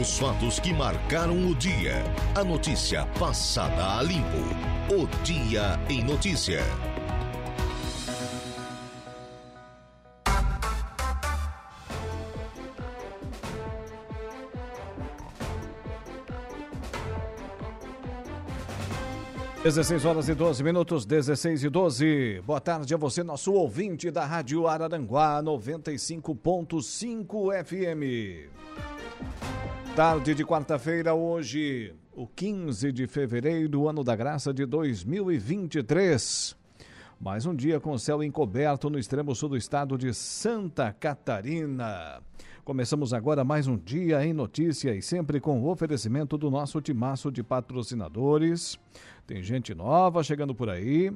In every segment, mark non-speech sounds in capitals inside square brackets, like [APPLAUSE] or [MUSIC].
Os fatos que marcaram o dia. A notícia passada a limpo. O Dia em Notícia. Dezesseis horas e 12 minutos, 16 e 12. Boa tarde a você, nosso ouvinte da Rádio Araranguá 95.5 FM. Tarde de quarta-feira, hoje, o 15 de fevereiro, ano da graça de 2023. Mais um dia com céu encoberto no extremo sul do estado de Santa Catarina. Começamos agora mais um dia em notícia e sempre com o oferecimento do nosso timaço de patrocinadores. Tem gente nova chegando por aí,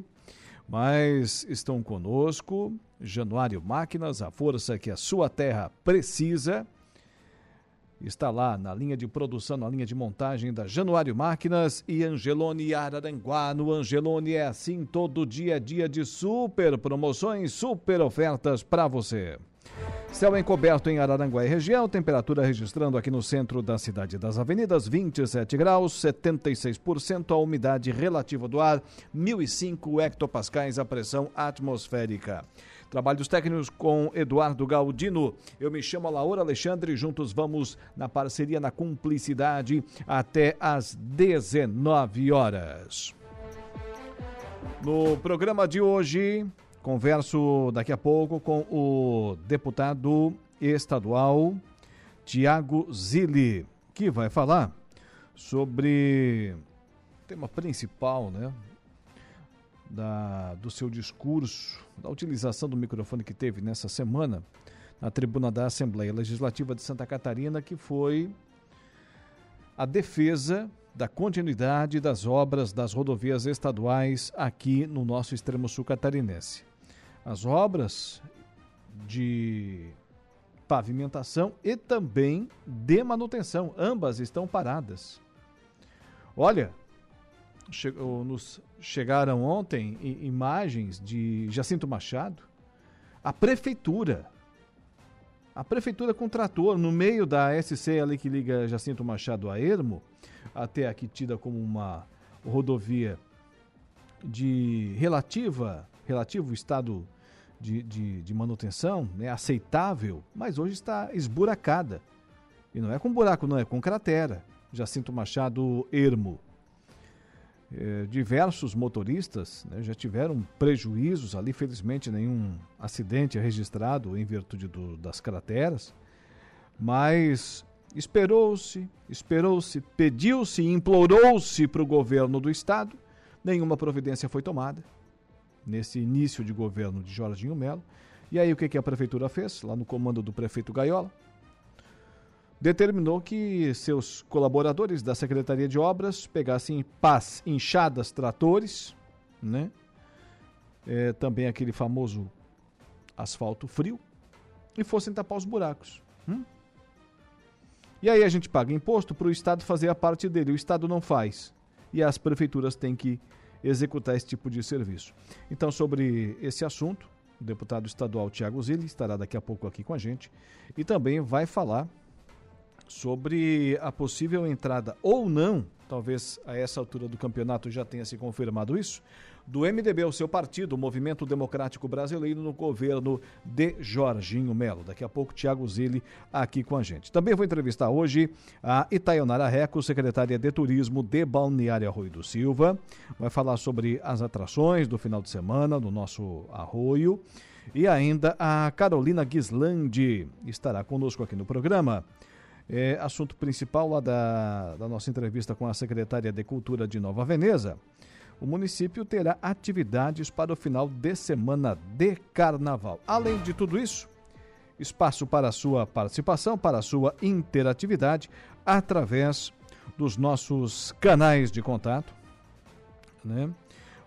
mas estão conosco. Januário Máquinas, a força que a sua terra precisa está lá na linha de produção, na linha de montagem da Januário Máquinas e Angelone Araranguá. No Angelone é assim todo dia, dia de super promoções, super ofertas para você. Céu encoberto em Araranguá e região, temperatura registrando aqui no centro da cidade das avenidas 27 graus, 76% a umidade relativa do ar, 1005 hectopascais a pressão atmosférica. Trabalhos técnicos com Eduardo Galdino. Eu me chamo Laura Alexandre, juntos vamos na parceria, na cumplicidade, até às 19 horas. No programa de hoje, converso daqui a pouco com o deputado estadual Tiago Zilli, que vai falar sobre o tema principal, né? Da, do seu discurso, da utilização do microfone que teve nessa semana na tribuna da Assembleia Legislativa de Santa Catarina, que foi a defesa da continuidade das obras das rodovias estaduais aqui no nosso extremo sul catarinense. As obras de pavimentação e também de manutenção, ambas estão paradas. Olha, chegou, nos chegaram ontem imagens de Jacinto Machado, a prefeitura, a prefeitura com trator no meio da SC ali que liga Jacinto Machado a Ermo, até aqui tida como uma rodovia de relativa, relativo estado de, de, de manutenção, né, aceitável, mas hoje está esburacada. E não é com buraco, não, é com cratera. Jacinto Machado Ermo. É, diversos motoristas né, já tiveram prejuízos ali, felizmente nenhum acidente é registrado em virtude do, das crateras, mas esperou-se, esperou-se, pediu-se, implorou-se para o governo do estado, nenhuma providência foi tomada nesse início de governo de Jorginho Melo. E aí o que, que a prefeitura fez, lá no comando do prefeito Gaiola? Determinou que seus colaboradores da Secretaria de Obras pegassem pás, inchadas, tratores, né? É, também aquele famoso asfalto frio, e fossem tapar os buracos. Hum? E aí a gente paga imposto para o Estado fazer a parte dele, o Estado não faz. E as prefeituras têm que executar esse tipo de serviço. Então, sobre esse assunto, o deputado estadual Tiago Zilli estará daqui a pouco aqui com a gente e também vai falar sobre a possível entrada ou não, talvez a essa altura do campeonato já tenha se confirmado isso, do MDB, o seu partido, o Movimento Democrático Brasileiro, no governo de Jorginho Melo. Daqui a pouco, Tiago Zilli aqui com a gente. Também vou entrevistar hoje a Itaionara Reco, secretária de Turismo de Balneário Arroio do Silva. Vai falar sobre as atrações do final de semana do nosso arroio. E ainda a Carolina Guislandi estará conosco aqui no programa. É, assunto principal lá da, da nossa entrevista com a secretária de Cultura de Nova Veneza. O município terá atividades para o final de semana de carnaval. Além de tudo isso, espaço para a sua participação, para a sua interatividade através dos nossos canais de contato, né?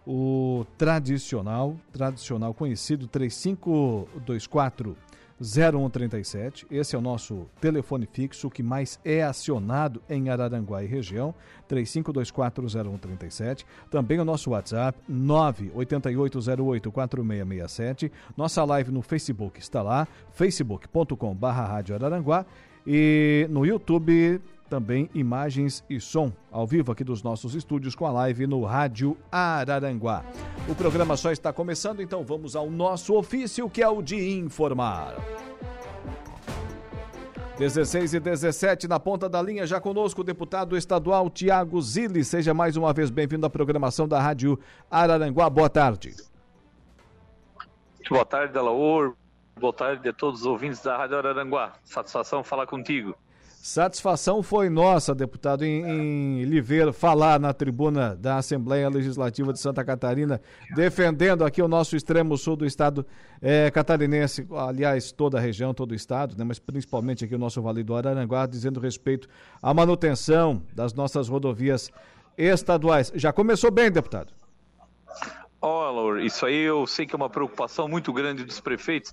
O tradicional, tradicional conhecido 3524 0137. Esse é o nosso telefone fixo que mais é acionado em Araranguá e região, 35240137. Também o nosso WhatsApp 988084667. Nossa live no Facebook está lá, facebook.com/barra e no YouTube também imagens e som ao vivo aqui dos nossos estúdios com a live no Rádio Araranguá. O programa só está começando, então vamos ao nosso ofício que é o de informar. 16 e 17 na ponta da linha, já conosco o deputado estadual Tiago Zilli. Seja mais uma vez bem-vindo à programação da Rádio Araranguá. Boa tarde. Boa tarde, Delaor. Boa tarde a todos os ouvintes da Rádio Araranguá. Satisfação falar contigo. Satisfação foi nossa, deputado, em, em lhe ver falar na tribuna da Assembleia Legislativa de Santa Catarina, defendendo aqui o nosso extremo sul do estado é, catarinense, aliás, toda a região, todo o estado, né, mas principalmente aqui o nosso Vale do Araranguá, dizendo respeito à manutenção das nossas rodovias estaduais. Já começou bem, deputado? Oh, isso aí eu sei que é uma preocupação muito grande dos prefeitos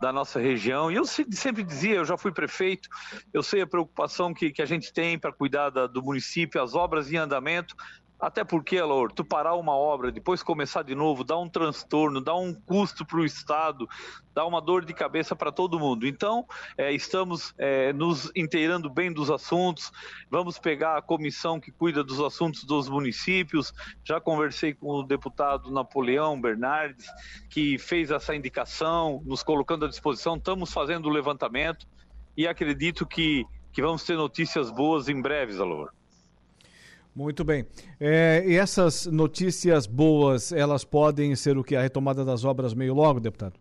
da nossa região. E eu sempre dizia, eu já fui prefeito, eu sei a preocupação que, que a gente tem para cuidar da, do município, as obras em andamento. Até porque, Laur, tu parar uma obra, depois começar de novo, dá um transtorno, dá um custo para o Estado, dá uma dor de cabeça para todo mundo. Então, é, estamos é, nos inteirando bem dos assuntos, vamos pegar a comissão que cuida dos assuntos dos municípios. Já conversei com o deputado Napoleão Bernardes, que fez essa indicação, nos colocando à disposição. Estamos fazendo o levantamento e acredito que, que vamos ter notícias boas em breves, Alor. Muito bem. É, e essas notícias boas, elas podem ser o que? A retomada das obras meio logo, deputado?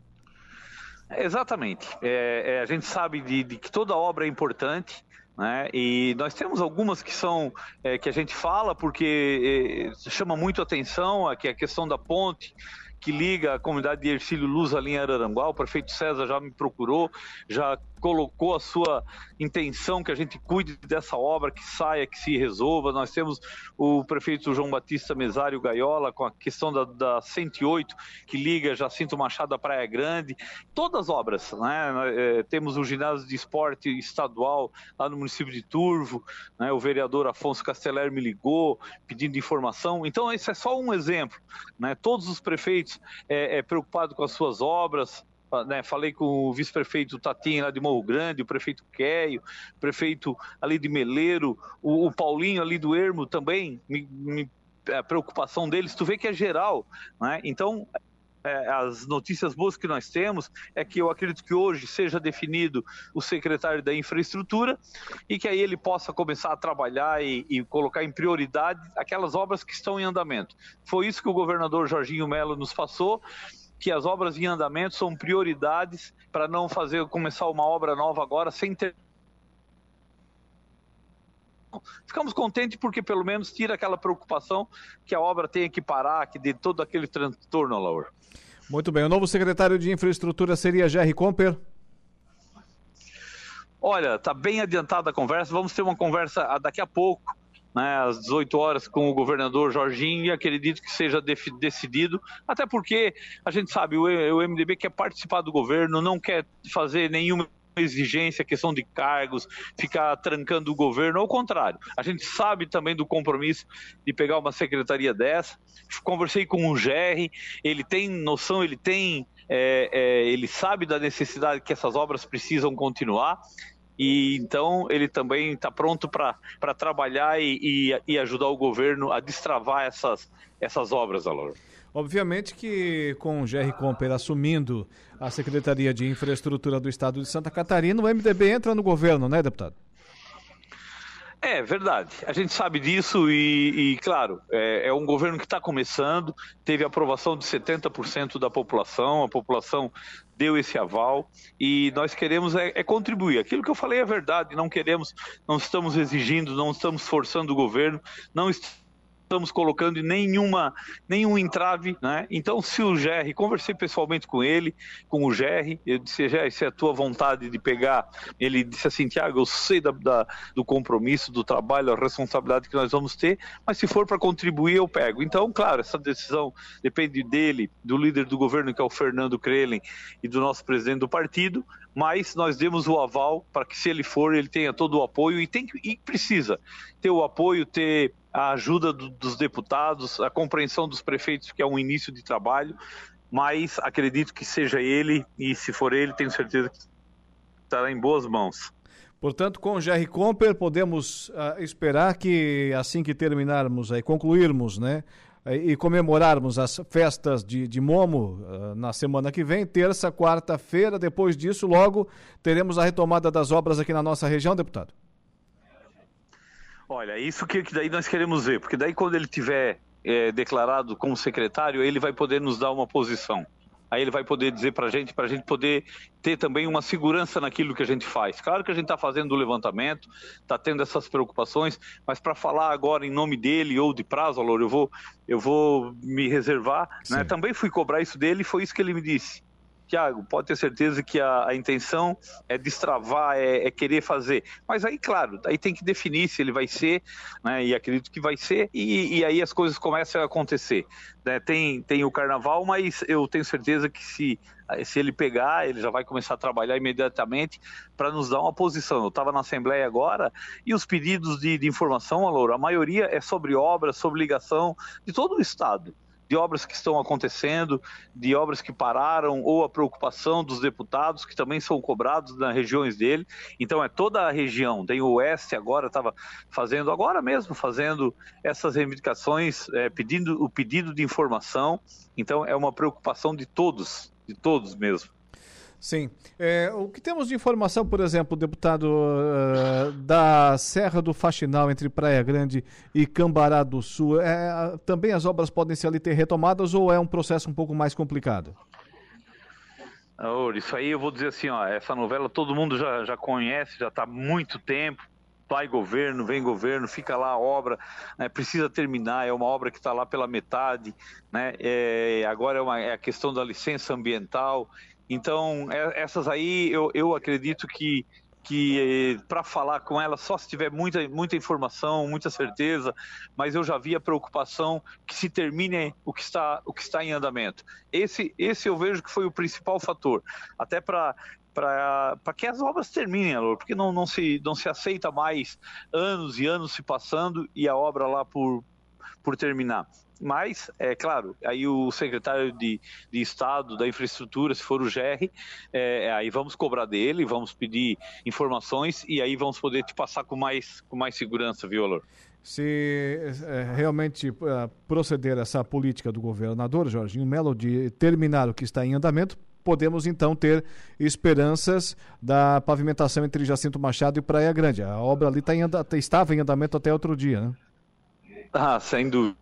Exatamente. É, é, a gente sabe de, de, que toda obra é importante, né? E nós temos algumas que são é, que a gente fala porque é, chama muito atenção, é a questão da ponte, que liga a comunidade de Ercílio Luz ali em Araranguá. O prefeito César já me procurou, já colocou a sua intenção que a gente cuide dessa obra, que saia, que se resolva. Nós temos o prefeito João Batista Mesário Gaiola com a questão da, da 108, que liga Jacinto Machado à Praia Grande. Todas as obras, né? É, temos o ginásio de esporte estadual lá no município de Turvo, né? o vereador Afonso Casteller me ligou pedindo informação. Então, esse é só um exemplo. Né? Todos os prefeitos é, é preocupados com as suas obras, né, falei com o vice-prefeito Tatinho lá de Morro Grande, o prefeito Queio, o prefeito ali de Meleiro, o, o Paulinho ali do Ermo também, me, me, a preocupação deles, tu vê que é geral, né? Então, é, as notícias boas que nós temos é que eu acredito que hoje seja definido o secretário da infraestrutura e que aí ele possa começar a trabalhar e, e, colocar em prioridade aquelas obras que estão em andamento. Foi isso que o governador Jorginho Melo nos passou que as obras em andamento são prioridades para não fazer começar uma obra nova agora sem ter ficamos contentes porque pelo menos tira aquela preocupação que a obra tenha que parar, que dê todo aquele transtorno, Laura. Muito bem. O novo secretário de infraestrutura seria Jerry Comper? Olha, está bem adiantada a conversa. Vamos ter uma conversa daqui a pouco né, às 18 horas com o governador Jorginho e acredito que seja decidido, até porque a gente sabe, o, MDB quer participar do governo, não quer fazer nenhuma exigência, questão de cargos, ficar trancando o governo, ao contrário. A gente sabe também do compromisso de pegar uma secretaria dessa. Conversei com o GR, ele tem noção, ele tem, é, é, ele sabe da necessidade que essas obras precisam continuar e então ele também está pronto para trabalhar e, e, e, ajudar o governo a destravar essas, essas obras, Alor. Obviamente que com o Jerry Comper assumindo a Secretaria de Infraestrutura do Estado de Santa Catarina, o MDB entra no governo, né, deputado? É verdade, a gente sabe disso e, e claro, é, é, um governo que está começando, teve aprovação de 70% da população, a população deu esse aval e nós queremos é, é, contribuir. Aquilo que eu falei é verdade, não queremos, não estamos exigindo, não estamos forçando o governo, não estamos estamos colocando nenhuma, nenhum entrave, né? Então, se o GR, conversei pessoalmente com ele, com o GR, eu disse, GR, se é a tua vontade de pegar, ele disse assim, Tiago, eu sei da, da, do compromisso, do trabalho, a responsabilidade que nós vamos ter, mas se for para contribuir, eu pego. Então, claro, essa decisão depende dele, do líder do governo, que é o Fernando Krellen, e do nosso presidente do partido, mas nós demos o aval para que, se ele for, ele tenha todo o apoio e, tem, e precisa ter o apoio, ter a ajuda do, dos deputados, a compreensão dos prefeitos, que é um início de trabalho, mas acredito que seja ele, e se for ele, tenho certeza que estará em boas mãos. Portanto, com o Jerry Comper, podemos uh, esperar que assim que terminarmos aí, concluirmos, né? E comemorarmos as festas de, de Momo uh, na semana que vem, terça, quarta-feira. Depois disso, logo teremos a retomada das obras aqui na nossa região, deputado. Olha, isso que, que daí nós queremos ver, porque daí quando ele tiver é, declarado como secretário, ele vai poder nos dar uma posição aí ele vai poder dizer para a gente, para a gente poder ter também uma segurança naquilo que a gente faz. Claro que a gente está fazendo o levantamento, está tendo essas preocupações, mas para falar agora em nome dele ou de prazo, Alor, eu vou, eu vou me reservar. Né? Também fui cobrar isso dele e foi isso que ele me disse. Tiago, pode ter certeza que a, a intenção é destravar, é, é, querer fazer. Mas aí, claro, aí tem que definir se ele vai ser, né, e acredito que vai ser, e, e aí as coisas começam a acontecer. Né? Tem, tem o carnaval, mas eu tenho certeza que se, se ele pegar, ele já vai começar a trabalhar imediatamente para nos dar uma posição. Eu estava na Assembleia agora e os pedidos de, de informação, Alora, a maioria é sobre obras, sobre ligação de todo o Estado de obras que estão acontecendo, de obras que pararam, ou a preocupação dos deputados, que também são cobrados nas regiões dele. Então, é toda a região. Tem o Oeste agora, estava fazendo, agora mesmo, fazendo essas reivindicações, é, pedindo o pedido de informação. Então, é uma preocupação de todos, de todos mesmo. Sim. É, o que temos de informação, por exemplo, deputado, uh, da Serra do Faxinal, entre Praia Grande e Cambará do Sul, é, também as obras podem ser ali ter retomadas ou é um processo um pouco mais complicado? Oh, isso aí eu vou dizer assim, ó, essa novela todo mundo já, já conhece, já está há muito tempo, vai governo, vem governo, fica lá a obra, né, precisa terminar, é uma obra que está lá pela metade, né, é, agora é, uma, é a questão da licença ambiental, então, é, essas aí eu, eu acredito que que para falar com ela só se tiver muita, muita informação, muita certeza, mas eu já vi a preocupação que se termine o que está, o que está em andamento. Esse, esse eu vejo que foi o principal fator, até para para que as obras terminem, Alô, porque não, não, se, não se aceita mais anos e anos se passando e a obra lá por, por terminar. Mas, é claro, aí o secretário de, de Estado da Infraestrutura, se for o GR, é, aí vamos cobrar dele, vamos pedir informações e aí vamos poder te passar com mais, com mais segurança, viu, Alor? Se é, realmente é, proceder essa política do governador Jorginho Melo de terminar o que está em andamento, podemos então ter esperanças da pavimentação entre Jacinto Machado e Praia Grande. A obra ali tá em estava em andamento até outro dia, né? Ah, sem dúvida.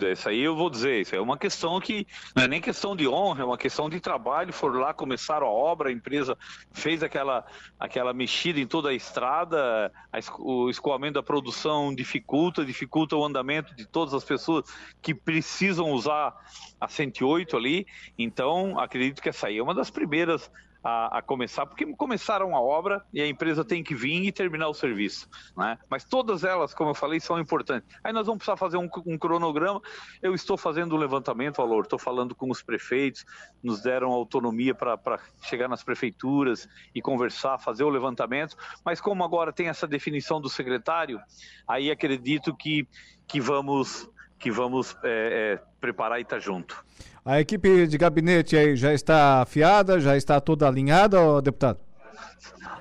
Isso aí eu vou dizer, isso é uma questão que não é nem questão de honra, é uma questão de trabalho. Foram lá, começaram a obra, a empresa fez aquela, aquela mexida em toda a estrada, a, o escoamento da produção dificulta, dificulta o andamento de todas as pessoas que precisam usar a 108 ali. Então, acredito que essa aí é uma das primeiras a, a, começar, porque começaram a obra e a empresa tem que vir e terminar o serviço. Né? Mas todas elas, como eu falei, são importantes. Aí nós vamos precisar fazer um, um cronograma. Eu estou fazendo um levantamento, valor, estou falando com os prefeitos, nos deram autonomia para chegar nas prefeituras e conversar, fazer o levantamento. Mas como agora tem essa definição do secretário, aí acredito que, que vamos que vamos é, é, preparar e estar tá junto. A equipe de gabinete aí já está afiada, já está toda alinhada, deputado?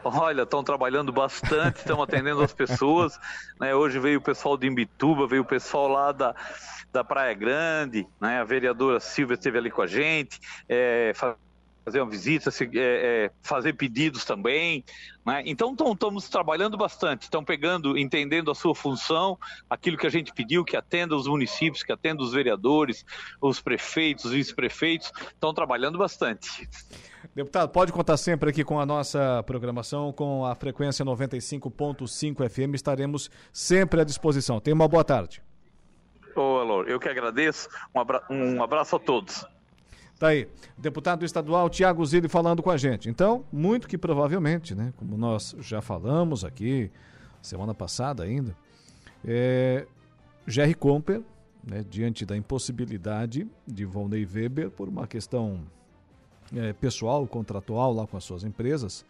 Olha, estão trabalhando bastante, estão atendendo as pessoas. Né? Hoje veio o pessoal de Imbituba, veio o pessoal lá da, da Praia Grande, né? a vereadora Silvia esteve ali com a gente, é, fazer uma visita, se, é, é, fazer pedidos também. Né? Então estamos trabalhando bastante, estão pegando, entendendo a sua função, aquilo que a gente pediu, que atenda os municípios, que atenda os vereadores, os prefeitos, os vice-prefeitos, estão trabalhando bastante. Deputado, pode contar sempre aqui com a nossa programação, com a frequência 95.5 FM, estaremos sempre à disposição. Tenha uma boa tarde. Ô, Alô, eu que agradeço, um, abra um abraço a todos. Tá aí, deputado estadual Tiago Zilli falando com a gente. Então, muito que provavelmente, né, como nós já falamos aqui semana passada ainda, é, Jerry Comper, né, diante da impossibilidade de Volney Weber por uma questão é, pessoal, contratual lá com as suas empresas,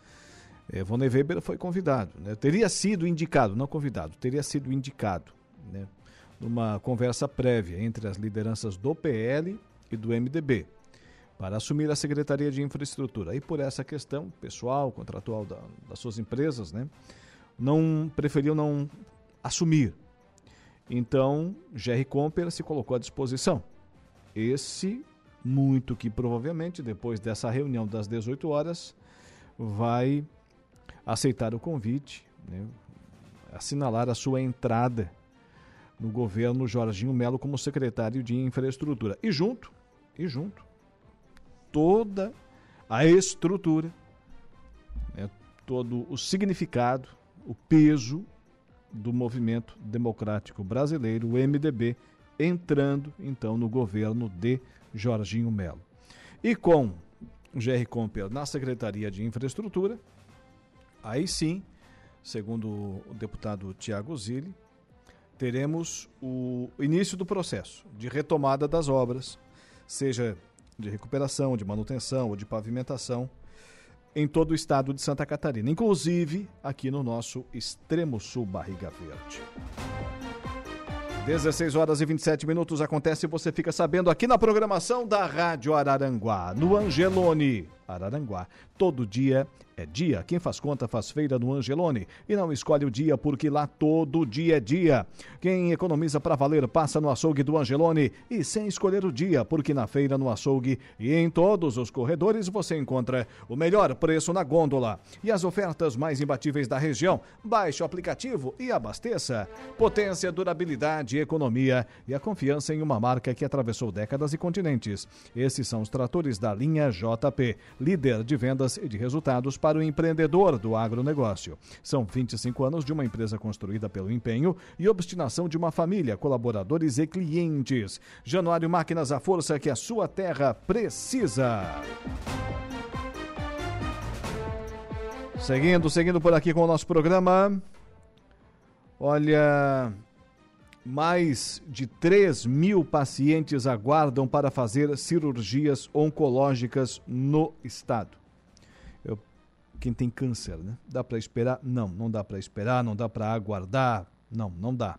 é, Volney Weber foi convidado, né, teria sido indicado, não convidado, teria sido indicado, né, numa conversa prévia entre as lideranças do PL e do MDB para assumir a Secretaria de Infraestrutura. E por essa questão pessoal, contratual da, das suas empresas, né, não preferiu não assumir. Então, Jerry Comper se colocou à disposição. Esse, muito que provavelmente, depois dessa reunião das 18 horas, vai aceitar o convite, né, assinalar a sua entrada no governo Jorginho Melo como secretário de Infraestrutura. E junto, e junto, toda a estrutura, né, todo o significado, o peso do movimento democrático brasileiro, o MDB, entrando então no governo de Jorginho Melo. E com GR Comper na Secretaria de Infraestrutura, aí sim, segundo o deputado Tiago Zilli, teremos o início do processo de retomada das obras, seja de recuperação, de manutenção ou de pavimentação, em todo o estado de Santa Catarina, inclusive aqui no nosso extremo sul Barriga Verde. 16 horas e 27 minutos acontece e você fica sabendo aqui na programação da Rádio Araranguá, no Angelone. Araranguá. Todo dia é dia. Quem faz conta faz feira no Angelone e não escolhe o dia porque lá todo dia é dia. Quem economiza para valer passa no açougue do Angelone e sem escolher o dia, porque na feira, no açougue e em todos os corredores você encontra o melhor preço na gôndola e as ofertas mais imbatíveis da região. Baixe o aplicativo e abasteça. Potência, durabilidade, economia e a confiança em uma marca que atravessou décadas e continentes. Esses são os tratores da linha JP líder de vendas e de resultados para o empreendedor do agronegócio. São 25 anos de uma empresa construída pelo empenho e obstinação de uma família, colaboradores e clientes. Januário Máquinas, a força que a sua terra precisa. Seguindo, seguindo por aqui com o nosso programa. Olha, mais de 3 mil pacientes aguardam para fazer cirurgias oncológicas no estado. Quem tem câncer, né? Dá para esperar? Não, não dá para esperar, não dá para aguardar. Não, não dá.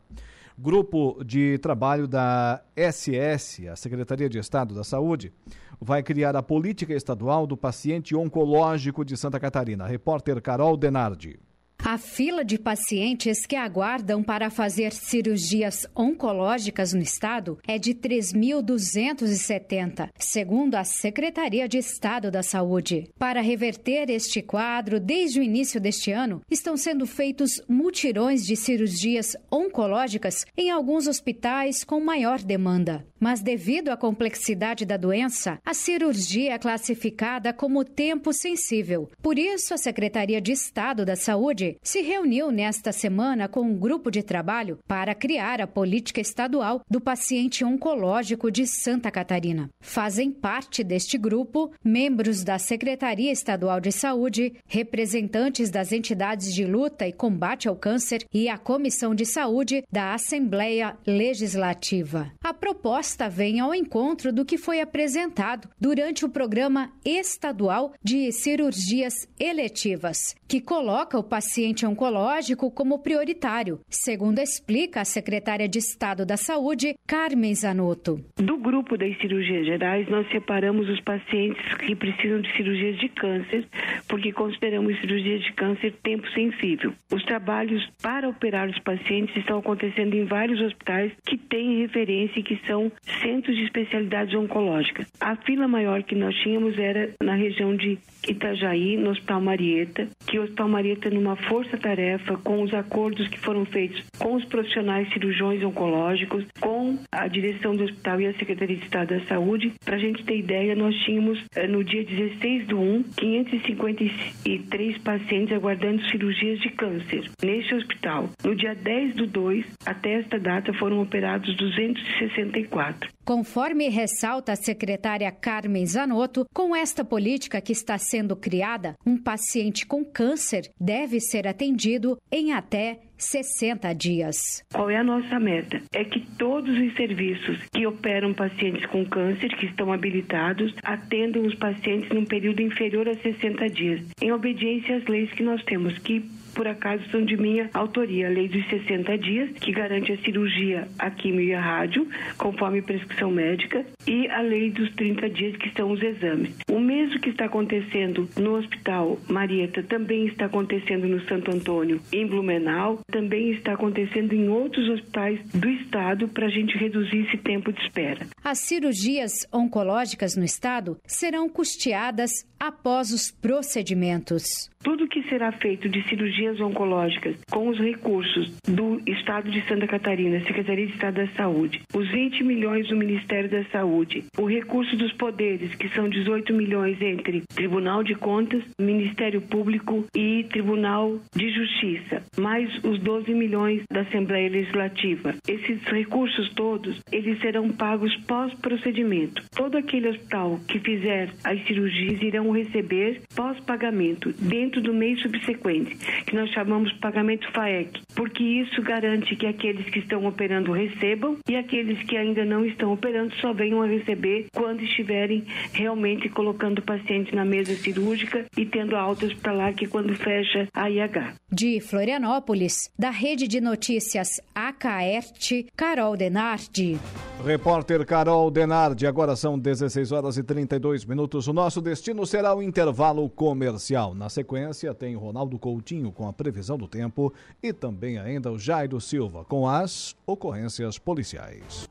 Grupo de trabalho da SS, a Secretaria de Estado da Saúde, vai criar a política estadual do paciente oncológico de Santa Catarina. Repórter Carol Denardi. A fila de pacientes que aguardam para fazer cirurgias oncológicas no estado é de 3.270, segundo a Secretaria de Estado da Saúde. Para reverter este quadro, desde o início deste ano, estão sendo feitos mutirões de cirurgias oncológicas em alguns hospitais com maior demanda. Mas devido à complexidade da doença, a cirurgia é classificada como tempo sensível. Por isso, a Secretaria de Estado da Saúde se reuniu nesta semana com um grupo de trabalho para criar a política estadual do paciente oncológico de Santa Catarina. Fazem parte deste grupo membros da Secretaria Estadual de Saúde, representantes das entidades de luta e combate ao câncer e a Comissão de Saúde da Assembleia Legislativa. A proposta vem ao encontro do que foi apresentado durante o programa estadual de cirurgias eletivas, que coloca o paciente oncológico como prioritário, segundo explica a secretária de Estado da Saúde, Carmen Zanotto. Do grupo das cirurgias gerais, nós separamos os pacientes que precisam de cirurgias de câncer, porque consideramos cirurgias de câncer tempo sensível. Os trabalhos para operar os pacientes estão acontecendo em vários hospitais que têm referência e que são centros de especialidades oncológicas. A fila maior que nós tínhamos era na região de Itajaí, no Hospital Marieta, que Hospital Marieta, numa força-tarefa com os acordos que foram feitos com os profissionais cirurgiões oncológicos, com a direção do hospital e a Secretaria de Estado da Saúde. Para a gente ter ideia, nós tínhamos eh, no dia 16 do 1, 553 pacientes aguardando cirurgias de câncer neste hospital. No dia 10 do 2, até esta data, foram operados 264. Conforme ressalta a secretária Carmen Zanotto, com esta política que está sendo criada, um paciente com câncer deve ser atendido em até 60 dias. Qual é a nossa meta? É que todos os serviços que operam pacientes com câncer, que estão habilitados, atendam os pacientes num período inferior a 60 dias, em obediência às leis que nós temos, que por acaso são de minha autoria, a lei dos 60 dias, que garante a cirurgia, a quimio e a rádio, conforme prescrição médica e a lei dos 30 dias, que são os exames. O mesmo que está acontecendo no Hospital Marieta também está acontecendo no Santo Antônio, em Blumenau, também está acontecendo em outros hospitais do estado para a gente reduzir esse tempo de espera. As cirurgias oncológicas no estado serão custeadas após os procedimentos. Tudo que será feito de cirurgias oncológicas com os recursos do Estado de Santa Catarina, Secretaria de Estado da Saúde, os 20 milhões do Ministério da Saúde, o recurso dos poderes, que são 18 milhões entre Tribunal de Contas, Ministério Público e Tribunal de Justiça, mais os 12 milhões da Assembleia Legislativa. Esses recursos todos, eles serão pagos pós-procedimento. Todo aquele hospital que fizer as cirurgias irão receber pós-pagamento dentro do mês subsequente, que nós chamamos pagamento FAEC, porque isso garante que aqueles que estão operando recebam e aqueles que ainda não estão operando só venham a receber quando estiverem realmente colocando o paciente na mesa cirúrgica e tendo alta hospitalar, que é quando fecha a IH. De Florianópolis, da Rede de Notícias AKERT, Carol Denardi. Repórter Carol Denardi, agora são 16 horas e 32 minutos. O nosso destino será o intervalo comercial. Na sequência, tem Ronaldo Coutinho com a previsão do tempo e também ainda o Jairo Silva com as ocorrências policiais.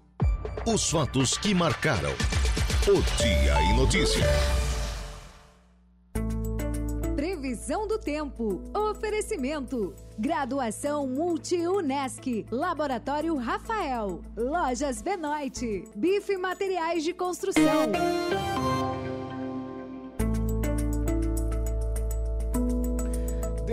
Os fatos que marcaram o Dia em Notícia. Previsão do tempo. Oferecimento. Graduação Multi-UNESC. Laboratório Rafael. Lojas Benoit. Bife Materiais de Construção.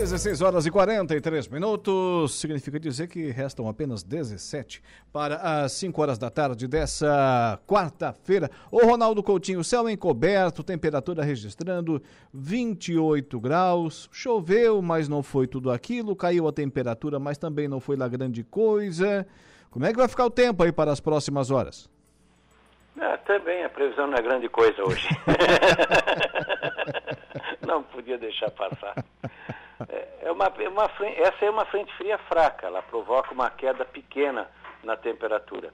16 horas e 43 minutos, significa dizer que restam apenas 17 para as 5 horas da tarde dessa quarta-feira. O Ronaldo Coutinho, céu encoberto, temperatura registrando 28 graus. Choveu, mas não foi tudo aquilo. Caiu a temperatura, mas também não foi lá grande coisa. Como é que vai ficar o tempo aí para as próximas horas? É, também a previsão não é grande coisa hoje. [LAUGHS] não podia deixar passar. É, é uma, é uma, essa é uma frente fria fraca, ela provoca uma queda pequena na temperatura.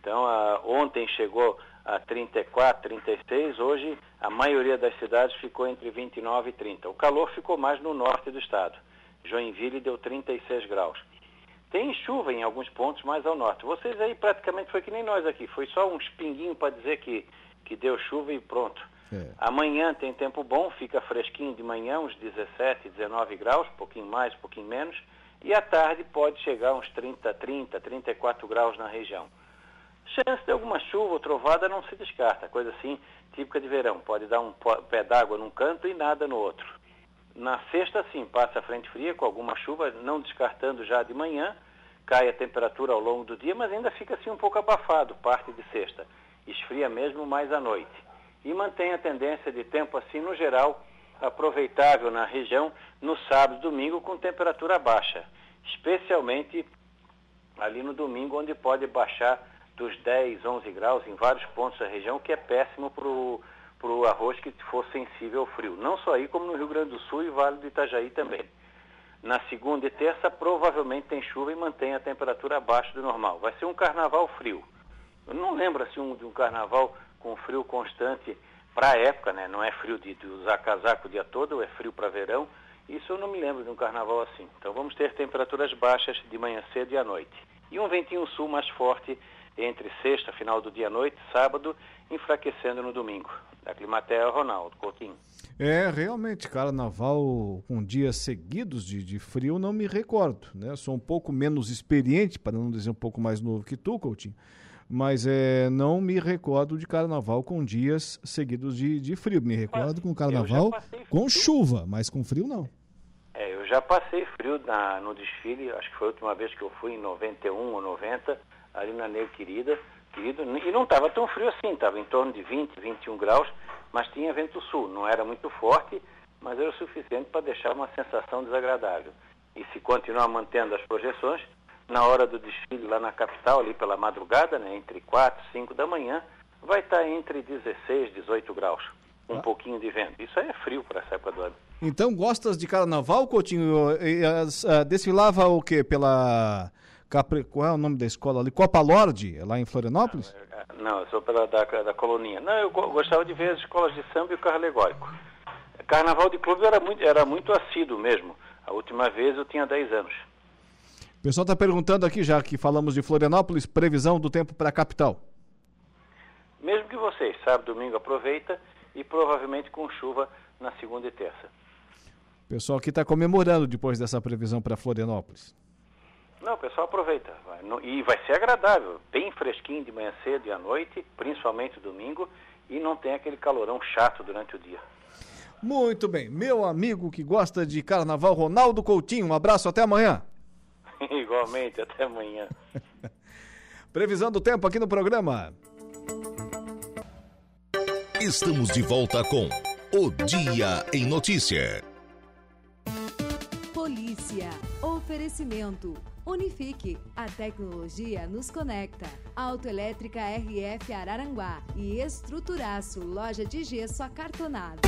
Então, a, ontem chegou a 34, 36, hoje a maioria das cidades ficou entre 29 e 30. O calor ficou mais no norte do estado. Joinville deu 36 graus. Tem chuva em alguns pontos mais ao norte. Vocês aí praticamente foi que nem nós aqui, foi só um espinguinho para dizer que, que deu chuva e pronto. É. Amanhã tem tempo bom, fica fresquinho de manhã, uns 17, 19 graus, pouquinho mais, pouquinho menos. E à tarde pode chegar uns 30, 30, 34 graus na região. Chance de alguma chuva ou trovada não se descarta, coisa assim típica de verão. Pode dar um pé d'água num canto e nada no outro. Na sexta, sim, passa a frente fria com alguma chuva, não descartando já de manhã. Cai a temperatura ao longo do dia, mas ainda fica assim um pouco abafado, parte de sexta. Esfria mesmo mais à noite e mantém a tendência de tempo assim no geral aproveitável na região no sábado e domingo com temperatura baixa, especialmente ali no domingo onde pode baixar dos 10, 11 graus em vários pontos da região, que é péssimo para o arroz que for sensível ao frio. Não só aí, como no Rio Grande do Sul e Vale do Itajaí também. Na segunda e terça, provavelmente tem chuva e mantém a temperatura abaixo do normal. Vai ser um carnaval frio. Eu não lembro assim um, de um carnaval com frio constante para a época, né? Não é frio de, de usar casaco o dia todo, é frio para verão. Isso eu não me lembro de um carnaval assim. Então vamos ter temperaturas baixas de manhã cedo e à noite. E um ventinho sul mais forte entre sexta, final do dia à noite, sábado, enfraquecendo no domingo. Da Climatea, Ronaldo Coutinho. É, realmente, carnaval com dias seguidos de, de frio, não me recordo, né? Sou um pouco menos experiente, para não dizer um pouco mais novo que tu, Coutinho mas é, não me recordo de carnaval com dias seguidos de, de frio. Me recordo com carnaval com chuva, mas com frio não. É, eu já passei frio na, no desfile, acho que foi a última vez que eu fui em 91 ou 90, ali na Neu Querida, querido, e não estava tão frio assim, estava em torno de 20, 21 graus, mas tinha vento sul, não era muito forte, mas era o suficiente para deixar uma sensação desagradável. E se continuar mantendo as projeções, na hora do desfile lá na capital, ali pela madrugada, né, entre 4 e 5 da manhã, vai estar tá entre 16 e 18 graus. Um ah. pouquinho de vento. Isso aí é frio para essa época do ano. Então, gostas de carnaval, Coutinho? Uh, desfilava o quê? Pela Capri... Qual é o nome da escola ali? Copa Lorde, é lá em Florianópolis? Não, é, não eu sou pela da, da colonia. Não, eu gostava de ver as escolas de samba e o carro alegórico. Carnaval de clube era muito, era muito assíduo mesmo. A última vez eu tinha 10 anos. O pessoal está perguntando aqui, já que falamos de Florianópolis, previsão do tempo para a capital. Mesmo que vocês, sábado domingo aproveita e provavelmente com chuva na segunda e terça. O pessoal aqui está comemorando depois dessa previsão para Florianópolis. Não, o pessoal aproveita. e vai ser agradável, bem fresquinho de manhã cedo e à noite, principalmente domingo, e não tem aquele calorão chato durante o dia. Muito bem. Meu amigo que gosta de carnaval, Ronaldo Coutinho, um abraço, até amanhã. [LAUGHS] Igualmente, até amanhã. [LAUGHS] Previsão do tempo aqui no programa. Estamos de volta com O Dia em Notícia. Polícia. Oferecimento. Unifique. A tecnologia nos conecta. Autoelétrica RF Araranguá e Estruturaço, loja de gesso acartonado.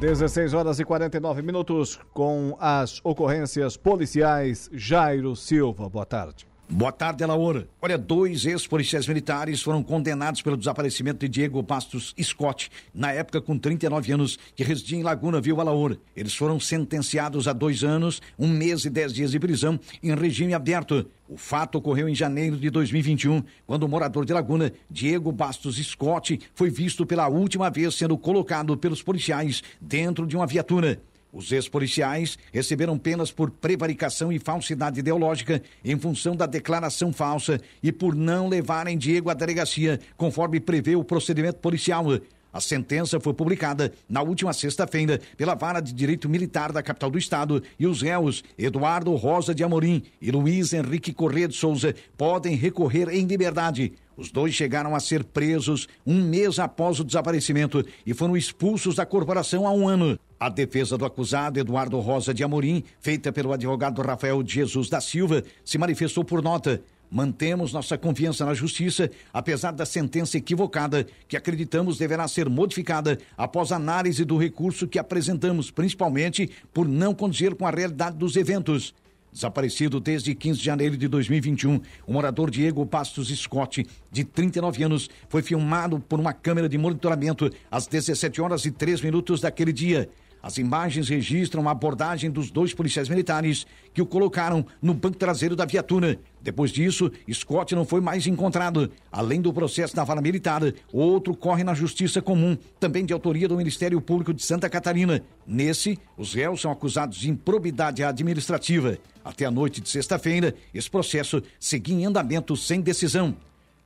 16 horas e 49 minutos com as ocorrências policiais. Jairo Silva, boa tarde. Boa tarde, Laura. Olha, dois ex-policiais militares foram condenados pelo desaparecimento de Diego Bastos Scott, na época com 39 anos, que residia em Laguna, Viu Alaor. Eles foram sentenciados a dois anos, um mês e dez dias de prisão em regime aberto. O fato ocorreu em janeiro de 2021, quando o morador de Laguna, Diego Bastos Scott, foi visto pela última vez sendo colocado pelos policiais dentro de uma viatura. Os ex-policiais receberam penas por prevaricação e falsidade ideológica em função da declaração falsa e por não levarem Diego à delegacia, conforme prevê o procedimento policial. A sentença foi publicada na última sexta-feira pela Vara de Direito Militar da capital do estado e os réus Eduardo Rosa de Amorim e Luiz Henrique Corrêa de Souza podem recorrer em liberdade. Os dois chegaram a ser presos um mês após o desaparecimento e foram expulsos da corporação há um ano. A defesa do acusado Eduardo Rosa de Amorim, feita pelo advogado Rafael Jesus da Silva, se manifestou por nota. Mantemos nossa confiança na justiça, apesar da sentença equivocada, que acreditamos deverá ser modificada após análise do recurso que apresentamos, principalmente por não condizer com a realidade dos eventos. Desaparecido desde 15 de janeiro de 2021, o morador Diego Pastos Scott, de 39 anos, foi filmado por uma câmera de monitoramento às 17 horas e 3 minutos daquele dia. As imagens registram a abordagem dos dois policiais militares que o colocaram no banco traseiro da viatura. Depois disso, Scott não foi mais encontrado. Além do processo da vara militar, outro corre na Justiça Comum, também de autoria do Ministério Público de Santa Catarina. Nesse, os réus são acusados de improbidade administrativa. Até a noite de sexta-feira, esse processo seguia em andamento sem decisão.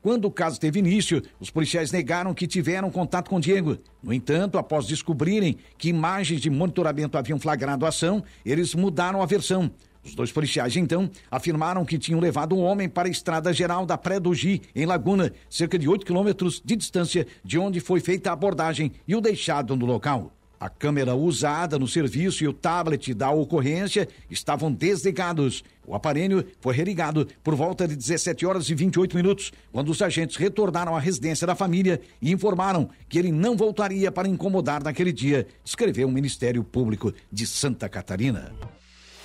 Quando o caso teve início, os policiais negaram que tiveram contato com Diego. No entanto, após descobrirem que imagens de monitoramento haviam flagrado a ação, eles mudaram a versão. Os dois policiais, então, afirmaram que tinham levado um homem para a estrada geral da Pré do Gi, em Laguna, cerca de 8 quilômetros de distância de onde foi feita a abordagem e o deixado no local. A câmera usada no serviço e o tablet da ocorrência estavam desligados. O aparelho foi religado por volta de 17 horas e 28 minutos, quando os agentes retornaram à residência da família e informaram que ele não voltaria para incomodar naquele dia, escreveu o Ministério Público de Santa Catarina.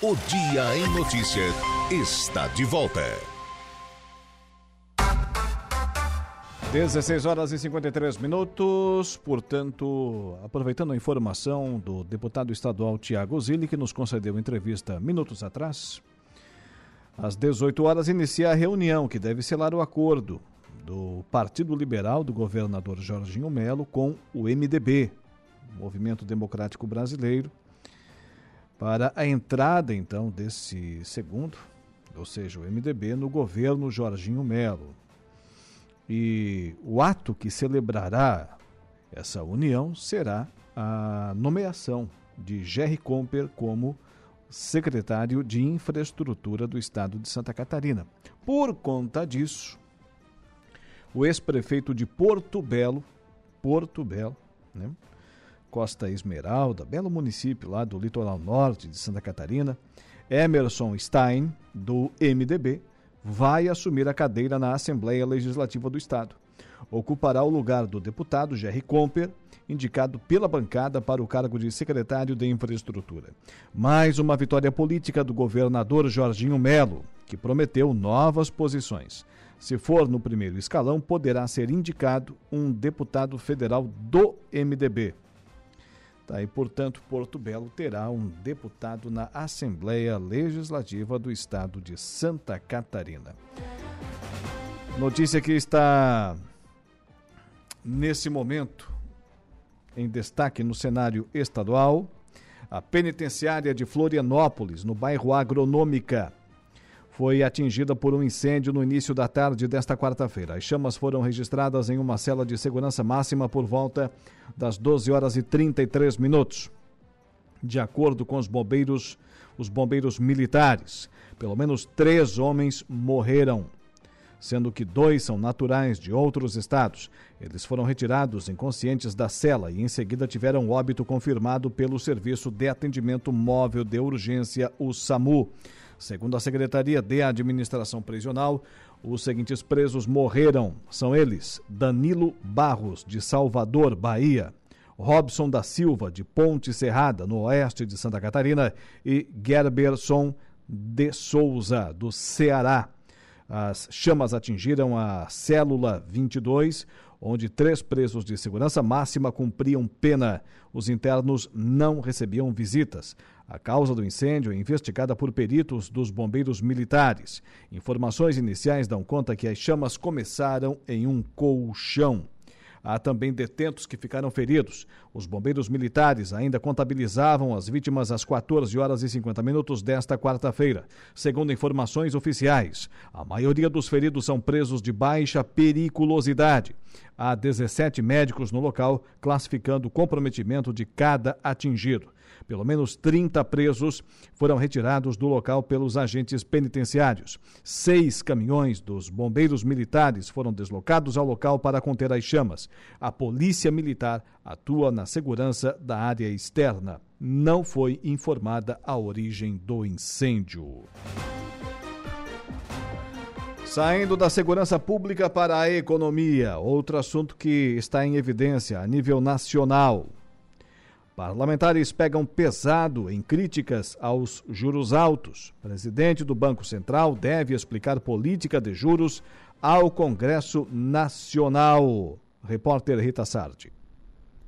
O Dia em Notícias está de volta. 16 horas e 53 minutos. Portanto, aproveitando a informação do deputado estadual Tiago Zilli, que nos concedeu entrevista minutos atrás, às 18 horas inicia a reunião que deve selar o acordo do Partido Liberal do governador Jorginho Melo com o MDB, Movimento Democrático Brasileiro, para a entrada então desse segundo, ou seja, o MDB no governo Jorginho Melo. E o ato que celebrará essa união será a nomeação de Jerry Comper como secretário de Infraestrutura do Estado de Santa Catarina. Por conta disso, o ex-prefeito de Porto Belo, Porto Belo, né? Costa Esmeralda, belo município lá do litoral norte de Santa Catarina, Emerson Stein, do MDB, vai assumir a cadeira na Assembleia Legislativa do Estado. Ocupará o lugar do deputado Jerry Comper, indicado pela bancada para o cargo de secretário de Infraestrutura. Mais uma vitória política do governador Jorginho Melo, que prometeu novas posições. Se for no primeiro escalão, poderá ser indicado um deputado federal do MDB. Tá, e, portanto, Porto Belo terá um deputado na Assembleia Legislativa do Estado de Santa Catarina. Notícia que está nesse momento em destaque no cenário estadual. A penitenciária de Florianópolis, no bairro Agronômica, foi atingida por um incêndio no início da tarde desta quarta-feira. As chamas foram registradas em uma cela de segurança máxima por volta das 12 horas e 33 minutos. De acordo com os bombeiros, os bombeiros militares, pelo menos três homens morreram, sendo que dois são naturais de outros estados. Eles foram retirados inconscientes da cela e em seguida tiveram óbito confirmado pelo Serviço de Atendimento Móvel de Urgência, o SAMU. Segundo a Secretaria de Administração Prisional, os seguintes presos morreram. São eles: Danilo Barros, de Salvador, Bahia, Robson da Silva, de Ponte Serrada, no oeste de Santa Catarina, e Gerberson de Souza, do Ceará. As chamas atingiram a célula 22, onde três presos de segurança máxima cumpriam pena. Os internos não recebiam visitas. A causa do incêndio é investigada por peritos dos bombeiros militares. Informações iniciais dão conta que as chamas começaram em um colchão. Há também detentos que ficaram feridos. Os bombeiros militares ainda contabilizavam as vítimas às 14 horas e 50 minutos desta quarta-feira. Segundo informações oficiais, a maioria dos feridos são presos de baixa periculosidade. Há 17 médicos no local, classificando o comprometimento de cada atingido. Pelo menos 30 presos foram retirados do local pelos agentes penitenciários. Seis caminhões dos bombeiros militares foram deslocados ao local para conter as chamas. A Polícia Militar atua na segurança da área externa. Não foi informada a origem do incêndio. Saindo da segurança pública para a economia, outro assunto que está em evidência a nível nacional. Parlamentares pegam pesado em críticas aos juros altos. Presidente do Banco Central deve explicar política de juros ao Congresso Nacional. Repórter Rita Sardi.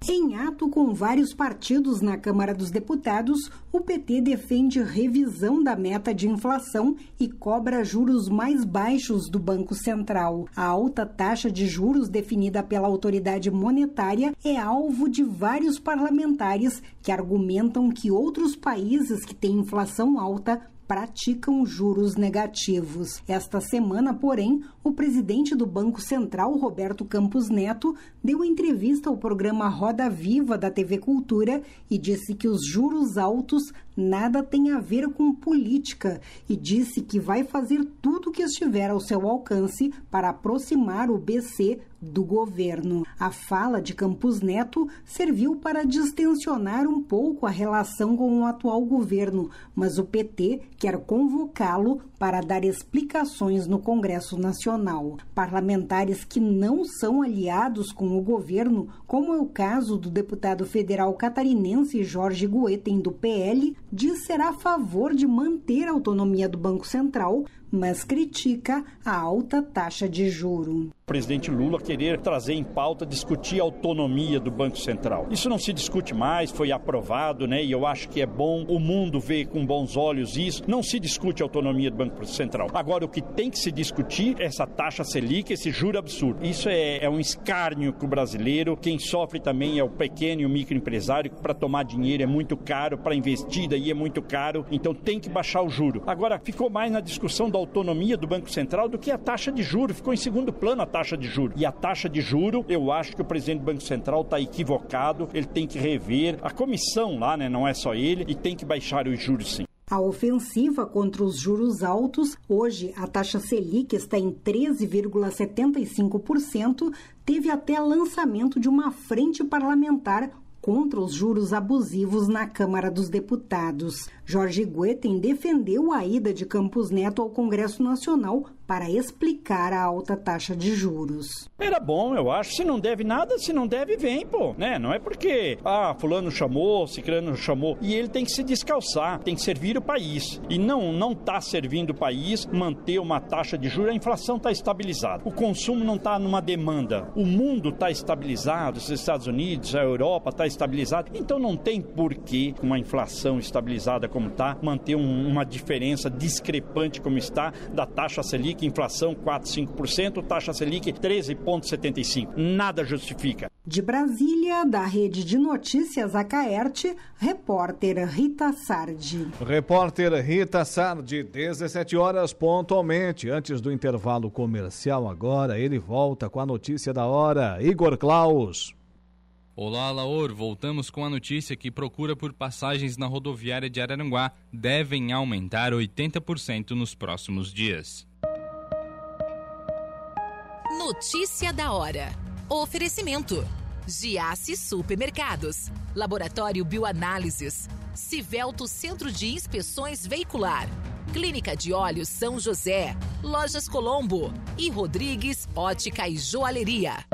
Em ato com vários partidos na Câmara dos Deputados, o PT defende revisão da meta de inflação e cobra juros mais baixos do Banco Central. A alta taxa de juros definida pela autoridade monetária é alvo de vários parlamentares que argumentam que outros países que têm inflação alta praticam juros negativos. Esta semana, porém, o presidente do Banco Central, Roberto Campos Neto, deu entrevista ao programa Roda Viva da TV Cultura e disse que os juros altos nada têm a ver com política e disse que vai fazer tudo o que estiver ao seu alcance para aproximar o BC do governo. A fala de Campos Neto serviu para distensionar um pouco a relação com o atual governo, mas o PT quer convocá-lo para dar explicações no Congresso Nacional. Parlamentares que não são aliados com o governo, como é o caso do deputado federal catarinense Jorge Goetem, do PL, diz ser a favor de manter a autonomia do Banco Central, mas critica a alta taxa de juro. O presidente Lula querer trazer em pauta discutir a autonomia do Banco Central. Isso não se discute mais, foi aprovado, né? E eu acho que é bom o mundo ver com bons olhos isso. Não se discute a autonomia do Banco Central. Agora, o que tem que se discutir é essa taxa Selic, esse juro absurdo. Isso é, é um escárnio com o brasileiro. Quem sofre também é o pequeno e o microempresário. Para tomar dinheiro é muito caro, para investir daí é muito caro. Então tem que baixar o juro. Agora, ficou mais na discussão da autonomia do Banco Central do que a taxa de juro. Ficou em segundo plano a taxa de juro. E a taxa de juro, eu acho que o presidente do Banco Central está equivocado. Ele tem que rever. A comissão lá, né? Não é só ele. E tem que baixar os juros sim. A ofensiva contra os juros altos, hoje a taxa Selic está em 13,75%, teve até lançamento de uma frente parlamentar contra os juros abusivos na Câmara dos Deputados. Jorge Guetem defendeu a ida de Campos Neto ao Congresso Nacional para explicar a alta taxa de juros. Era bom, eu acho. Se não deve nada, se não deve, vem, pô. Né? Não é porque, ah, fulano chamou, ciclano chamou. E ele tem que se descalçar, tem que servir o país. E não não tá servindo o país manter uma taxa de juros. A inflação está estabilizada. O consumo não está numa demanda. O mundo está estabilizado, os Estados Unidos, a Europa está estabilizada. Então não tem porquê, com uma inflação estabilizada como está, manter um, uma diferença discrepante como está da taxa Selic, inflação 4, 5%, taxa Selic 13 1,75. Nada justifica. De Brasília, da Rede de Notícias Acaerte, repórter Rita Sardi. Repórter Rita Sardi, 17 horas pontualmente. Antes do intervalo comercial, agora ele volta com a notícia da hora. Igor Klaus. Olá, Laor. Voltamos com a notícia que procura por passagens na rodoviária de Araranguá devem aumentar 80% nos próximos dias. Notícia da hora. Oferecimento: Giasse Supermercados, Laboratório Bioanálises, Civelto Centro de Inspeções Veicular, Clínica de Olhos São José, Lojas Colombo. E Rodrigues Ótica e Joalheria.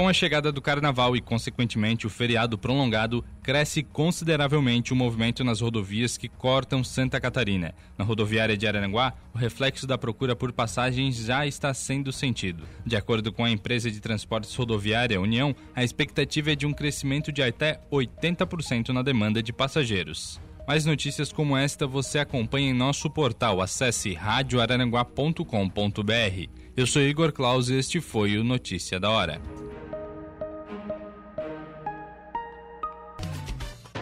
Com a chegada do carnaval e, consequentemente, o feriado prolongado, cresce consideravelmente o movimento nas rodovias que cortam Santa Catarina. Na rodoviária de Araranguá, o reflexo da procura por passagens já está sendo sentido. De acordo com a empresa de transportes rodoviária União, a expectativa é de um crescimento de até 80% na demanda de passageiros. Mais notícias como esta você acompanha em nosso portal. Acesse radioararanguá.com.br. Eu sou Igor Claus e este foi o Notícia da Hora.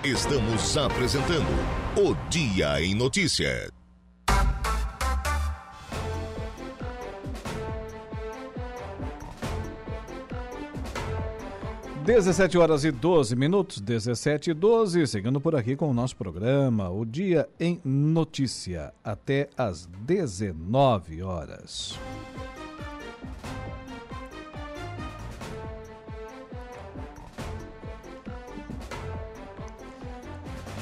Estamos apresentando o Dia em Notícia. Dezessete horas e 12 minutos, 17 e 12, seguindo por aqui com o nosso programa, o Dia em Notícia, até às 19 horas.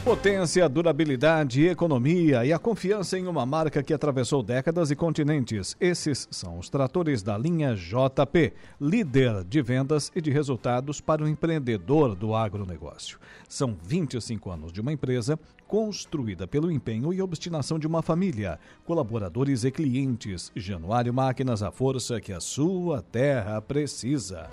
Potência, durabilidade, economia e a confiança em uma marca que atravessou décadas e continentes. Esses são os tratores da linha JP, líder de vendas e de resultados para o empreendedor do agronegócio. São 25 anos de uma empresa construída pelo empenho e obstinação de uma família, colaboradores e clientes. Januário Máquinas, a força que a sua terra precisa.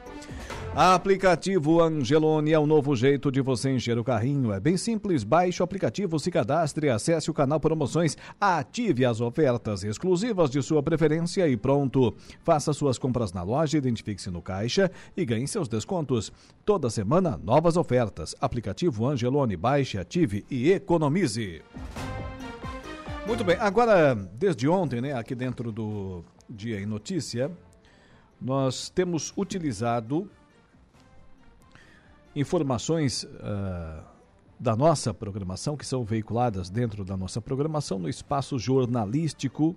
Aplicativo Angelone é o novo jeito de você encher o carrinho. É bem simples. Baixe o aplicativo, se cadastre, acesse o canal Promoções, ative as ofertas exclusivas de sua preferência e pronto. Faça suas compras na loja, identifique-se no caixa e ganhe seus descontos. Toda semana, novas ofertas. Aplicativo Angelone, baixe, ative e economize. Muito bem, agora, desde ontem, né, aqui dentro do Dia em Notícia, nós temos utilizado informações uh, da nossa programação, que são veiculadas dentro da nossa programação, no espaço jornalístico,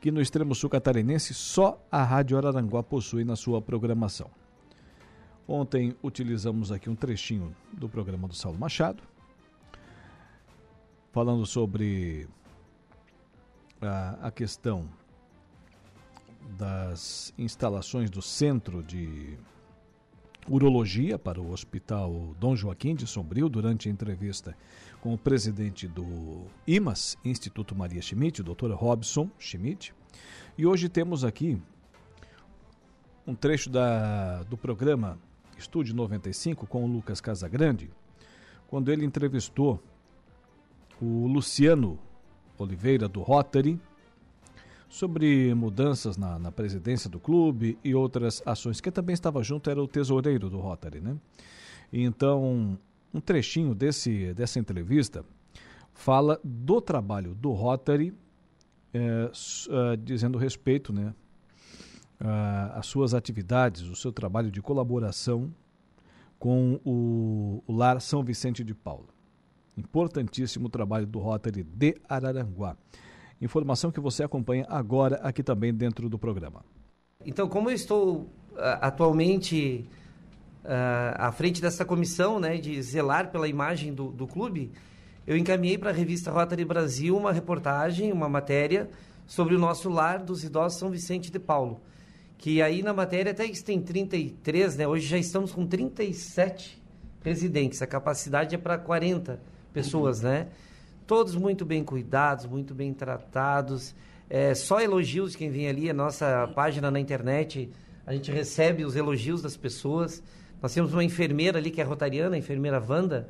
que no extremo sul catarinense só a Rádio Araranguá possui na sua programação. Ontem utilizamos aqui um trechinho do programa do Saulo Machado, falando sobre a, a questão das instalações do Centro de Urologia para o Hospital Dom Joaquim de Sombrio durante a entrevista com o presidente do IMAS, Instituto Maria Schmidt, Dr. Robson Schmidt. E hoje temos aqui um trecho da, do programa Estúdio 95 com o Lucas Casagrande, quando ele entrevistou o Luciano Oliveira do Rotary, sobre mudanças na, na, presidência do clube e outras ações. Quem também estava junto era o tesoureiro do Rotary, né? Então, um trechinho desse, dessa entrevista fala do trabalho do Rotary, é, uh, dizendo respeito, né? As suas atividades, o seu trabalho de colaboração com o, o Lar São Vicente de Paulo. Importantíssimo trabalho do Rotary de Araranguá. Informação que você acompanha agora aqui também dentro do programa. Então, como eu estou uh, atualmente uh, à frente dessa comissão, né, de zelar pela imagem do, do clube, eu encaminhei para a revista Rotary Brasil uma reportagem, uma matéria sobre o nosso lar dos idosos São Vicente de Paulo. Que aí na matéria até que tem 33, né? Hoje já estamos com 37 residentes. A capacidade é para 40 pessoas, né? Todos muito bem cuidados, muito bem tratados. É, só elogios quem vem ali, a nossa página na internet, a gente recebe os elogios das pessoas. Nós temos uma enfermeira ali que é rotariana, a enfermeira Wanda,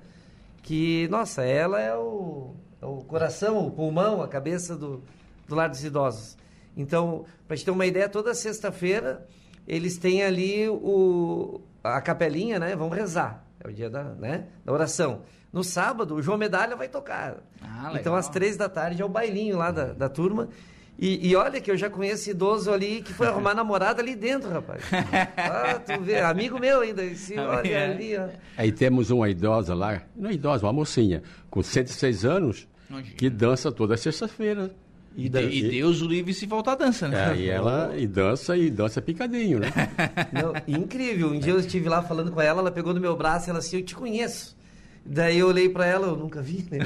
que, nossa, ela é o, é o coração, o pulmão, a cabeça do, do lar dos idosos. Então, para gente ter uma ideia, toda sexta-feira eles têm ali o, a capelinha, né? Vão rezar. É o dia da, né? da oração. No sábado, o João Medalha vai tocar. Ah, então, às três da tarde é o bailinho lá da, da turma. E, e, olha que eu já conheço idoso ali que foi arrumar [LAUGHS] namorada ali dentro, rapaz. Ah, tu vê, amigo meu ainda. Esse, olha é. ali, ó. Aí temos uma idosa lá, não é idosa, uma mocinha, com 106 anos, que dança toda sexta-feira. E, de, e, Deus o livre se faltar dança, né? É, e ela [LAUGHS] e dança e dança picadinho, né? Não, incrível. Um dia eu estive lá falando com ela, ela pegou no meu braço e ela assim, eu te conheço. Daí eu olhei para ela, eu nunca vi, né?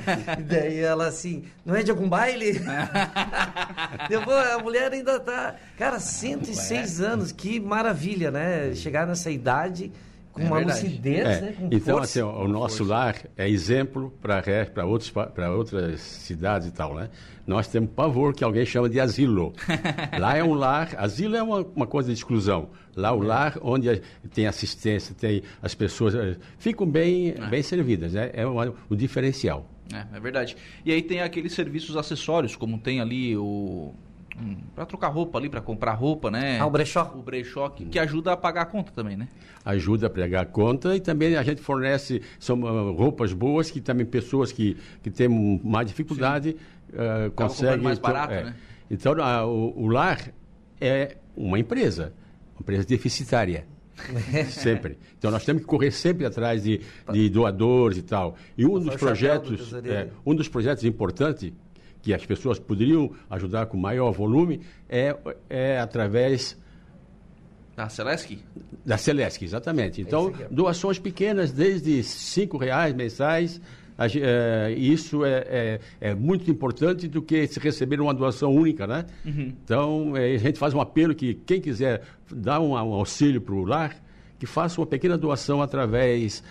[LAUGHS] daí ela assim, não é de algum baile? [LAUGHS] Depois, a mulher ainda tá. Cara, 106 é. anos, que maravilha, né? Chegar nessa idade com é uma verdade. lucidez, é. né? Com então, força. assim, o nosso força. lar é exemplo para outras cidades e tal, né? Nós temos pavor que alguém chama de asilo. [LAUGHS] Lá é um lar, asilo é uma, uma coisa de exclusão. Lá o é. lar onde tem assistência, tem as pessoas eh, ficam bem, é. bem servidas, né? É o, o diferencial. É, é verdade. E aí tem aqueles serviços acessórios, como tem ali o Hum, para trocar roupa ali, para comprar roupa, né? Ah, o brechó. O brechó que, que, ajuda a pagar a conta também, né? Ajuda a pagar a conta e também a gente fornece são, uh, roupas boas que também pessoas que, que têm mais dificuldade uh, conseguem... mais barato, é. né? Então, uh, o, o lar é uma empresa, uma empresa deficitária. [LAUGHS] sempre. Então nós temos que correr sempre atrás de, de doadores e tal. E um dos projetos, é, um dos projetos importantes que as pessoas poderiam ajudar com maior volume é, é através da Celesc? Da Celesc, exatamente. Então, doações pequenas, desde cinco reais mensais, é, isso é, é, é, muito importante do que se receber uma doação única, né? Uhum. Então, é, a gente faz um apelo que quem quiser dar um, um auxílio para o lar, que faça uma pequena doação através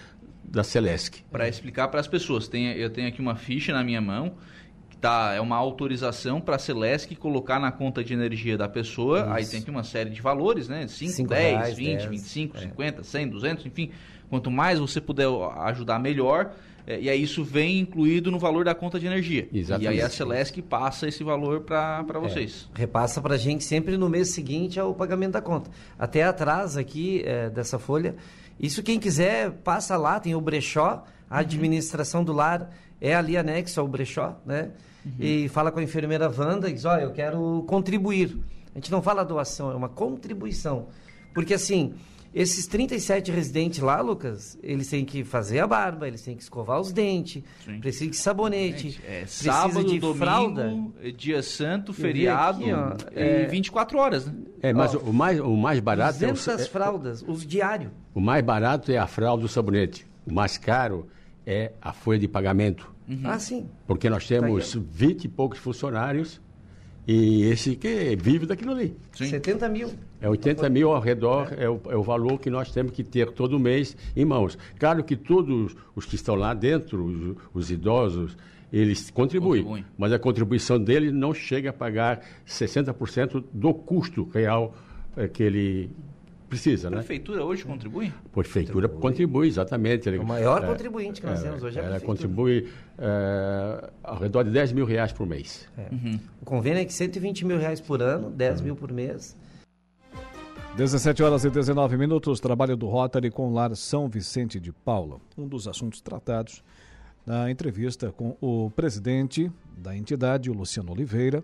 da Celesc. Para explicar para as pessoas, tem, eu tenho aqui uma ficha na minha mão tá, é uma autorização para a Celesc colocar na conta de energia da pessoa. Isso. Aí tem aqui uma série de valores, né? 5, 10, reais, 20, 10, 25, é. 50, 100, 200, enfim. Quanto mais você puder ajudar, melhor. É, e aí isso vem incluído no valor da conta de energia. Exatamente. E aí a Celesc passa esse valor para é, vocês. É, repassa para a gente sempre no mês seguinte ao pagamento da conta. Até atrás aqui é, dessa folha. Isso quem quiser, passa lá, tem o brechó, a uhum. administração do lar é ali anexo ao brechó, né? Uhum. E fala com a enfermeira Wanda e diz, olha, eu quero contribuir. A gente não fala doação, é uma contribuição. Porque assim, esses 37 residentes lá, Lucas, eles têm que fazer a barba, eles têm que escovar os dentes, Sim. precisam de sabonete, é, precisa sábado, de domingo, fralda. dia santo, feriado aqui, ó, é, e 24 horas, né? É, mas ó, o, mais, o mais barato 200 é o, é, fraldas, os diários. O mais barato é a fralda do sabonete. O mais caro é a folha de pagamento. Uhum. Ah, sim. Porque nós temos tá 20 e poucos funcionários e esse que vive daquilo ali. Sim. 70 mil. É 80 mil ao redor, é. É, o, é o, valor que nós temos que ter todo mês em mãos. Claro que todos os que estão lá dentro, os, os idosos, eles contribuem, contribuem, mas a contribuição deles não chega a pagar 60% do custo real é, que ele, precisa, né? A prefeitura hoje contribui? A prefeitura contribui, contribui exatamente. É o maior é, contribuinte que nós é, temos hoje é a Ela contribui é, ao redor de 10 mil reais por mês. É. Uhum. O convênio é de 120 mil reais por ano, 10 uhum. mil por mês. 17 horas e 19 minutos, trabalho do Rotary com o Lar São Vicente de Paula. Um dos assuntos tratados na entrevista com o presidente da entidade, o Luciano Oliveira,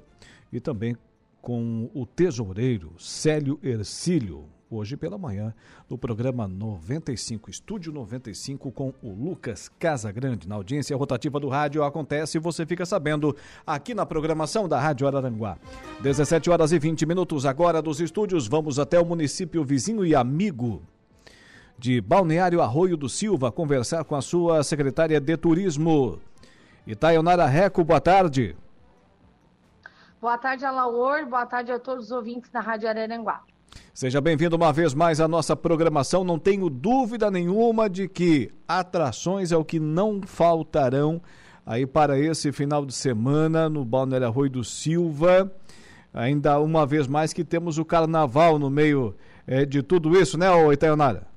e também com o tesoureiro Célio Ercílio, hoje pela manhã, no programa 95, Estúdio 95, com o Lucas Casagrande. Na audiência rotativa do rádio acontece e você fica sabendo aqui na programação da Rádio Araranguá. 17 horas e 20 minutos agora dos estúdios, vamos até o município vizinho e amigo de Balneário Arroio do Silva conversar com a sua secretária de Turismo. Itaionara Reco, boa tarde. Boa tarde, Alaor. Boa tarde a todos os ouvintes da Rádio Araranguá. Seja bem-vindo uma vez mais à nossa programação. Não tenho dúvida nenhuma de que atrações é o que não faltarão aí para esse final de semana no Balneário Arroio do Silva. Ainda uma vez mais que temos o carnaval no meio é, de tudo isso, né, Itaionara?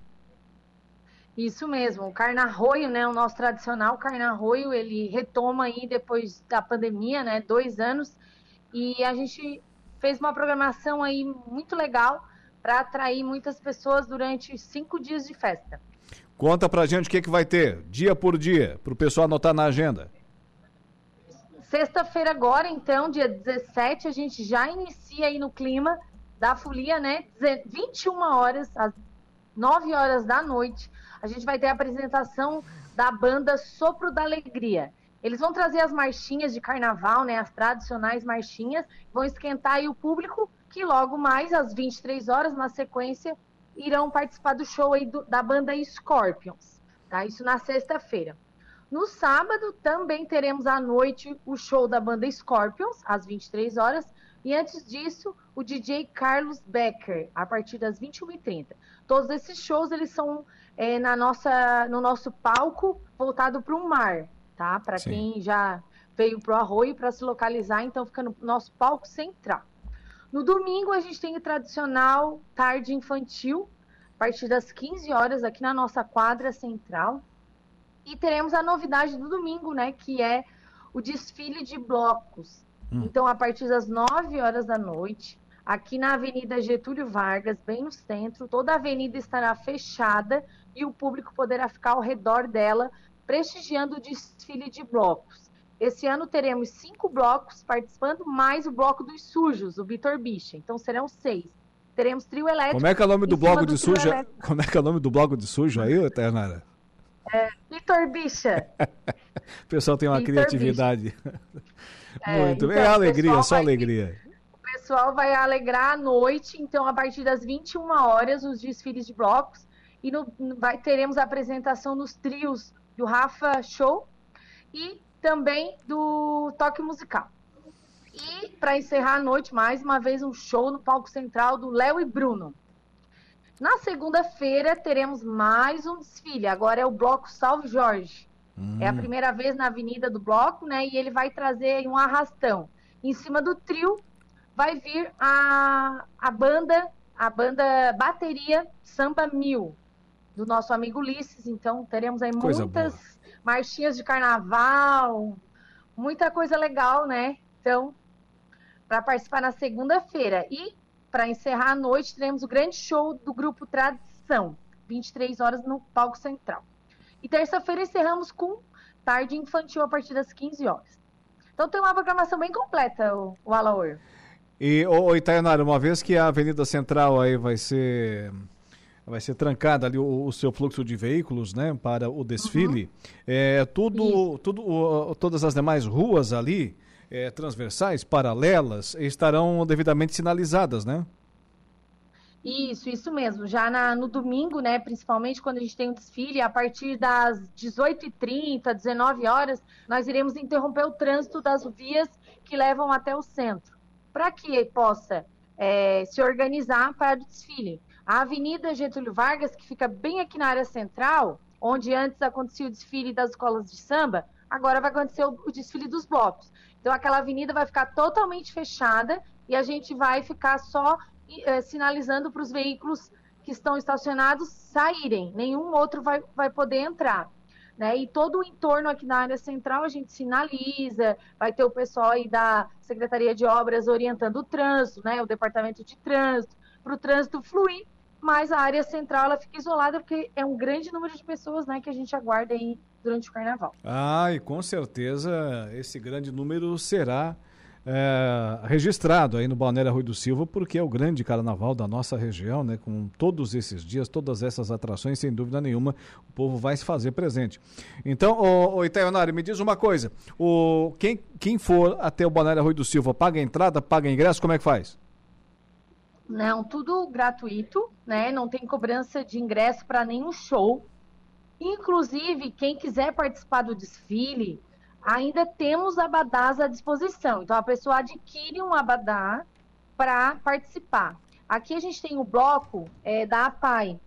Isso mesmo, o Carnarroio, né, o nosso tradicional Carnarroio, ele retoma aí depois da pandemia, né, dois anos, e a gente fez uma programação aí muito legal para atrair muitas pessoas durante cinco dias de festa. Conta pra gente o que, que vai ter, dia por dia, para o pessoal anotar na agenda. Sexta-feira agora, então, dia 17, a gente já inicia aí no clima da folia, né? 21 horas, às 9 horas da noite, a gente vai ter a apresentação da banda Sopro da Alegria. Eles vão trazer as marchinhas de carnaval, né, as tradicionais marchinhas, vão esquentar aí o público, que logo mais, às 23 horas, na sequência, irão participar do show aí do, da banda Scorpions, tá? Isso na sexta-feira. No sábado, também teremos à noite o show da banda Scorpions, às 23 horas, e antes disso, o DJ Carlos Becker, a partir das 21h30. Todos esses shows, eles são é, na nossa, no nosso palco voltado para o mar, tá? Para quem já veio para o Arroio para se localizar, então fica no nosso palco central. No domingo a gente tem o tradicional tarde infantil, a partir das 15 horas aqui na nossa quadra central. E teremos a novidade do domingo, né, que é o desfile de blocos. Hum. Então, a partir das 9 horas da noite, aqui na Avenida Getúlio Vargas, bem no centro, toda a avenida estará fechada e o público poderá ficar ao redor dela, prestigiando o desfile de blocos. Esse ano teremos cinco blocos participando, mais o bloco dos sujos, o Vitor Bicha. Então serão seis. Teremos trio elétrico. Como é que é o nome do bloco de sujo? Como é que é o nome do bloco de sujo aí, Eternara? É, Vitor Bicha. [LAUGHS] o pessoal tem uma Vitor criatividade. [LAUGHS] É, Muito bem. Então, é alegria, só alegria. O pessoal vai alegrar a noite, então a partir das 21 horas, os desfiles de blocos e no, vai, teremos a apresentação nos trios do Rafa Show e também do Toque Musical. E para encerrar a noite, mais uma vez um show no palco central do Léo e Bruno. Na segunda-feira teremos mais um desfile. Agora é o bloco Salve Jorge. Hum. É a primeira vez na avenida do bloco, né? E ele vai trazer um arrastão. Em cima do trio vai vir a, a banda, a banda bateria Samba Mil do nosso amigo Ulisses. Então, teremos aí coisa muitas boa. marchinhas de carnaval, muita coisa legal, né? Então, para participar na segunda-feira. E, para encerrar a noite, teremos o grande show do grupo Tradição, 23 horas no palco central. E terça-feira encerramos com tarde infantil a partir das 15 horas. Então tem uma programação bem completa, o, o Alaor. E, ô, Itayanara, uma vez que a Avenida Central aí vai ser vai ser trancada ali o, o, seu fluxo de veículos, né, para o desfile. Uhum. É, tudo, tudo, todas as demais ruas ali, é, transversais, paralelas, estarão devidamente sinalizadas, né? Isso, isso mesmo. Já na, no domingo, né, principalmente quando a gente tem o um desfile, a partir das 18h30, 19 horas, nós iremos interromper o trânsito das vias que levam até o centro, para que possa é, se organizar para o desfile. A Avenida Getúlio Vargas, que fica bem aqui na área central, onde antes acontecia o desfile das escolas de samba, agora vai acontecer o, desfile dos blocos. Então aquela avenida vai ficar totalmente fechada e a gente vai ficar só é, sinalizando para os veículos que estão estacionados saírem. Nenhum outro vai, vai poder entrar. Né? E todo o entorno aqui na área central a gente sinaliza, vai ter o pessoal aí da Secretaria de Obras orientando o trânsito, né? o departamento de trânsito, para o trânsito fluir mas a área central ela fica isolada porque é um grande número de pessoas né, que a gente aguarda aí durante o carnaval. Ah, e com certeza esse grande número será é, registrado aí no Balneário Rui do Silva, porque é o grande carnaval da nossa região, né? Com todos esses dias, todas essas atrações, sem dúvida nenhuma, o povo vai se fazer presente. Então, o Itaionari, me diz uma coisa: o, quem, quem for até o Balneário Rui do Silva, paga entrada, paga ingresso, como é que faz? Não, tudo gratuito, né? Não tem cobrança de ingresso para nenhum show. Inclusive, quem quiser participar do desfile, ainda temos abadás à disposição. Então, a pessoa adquire um abadá para participar. Aqui a gente tem o bloco é, da APAI.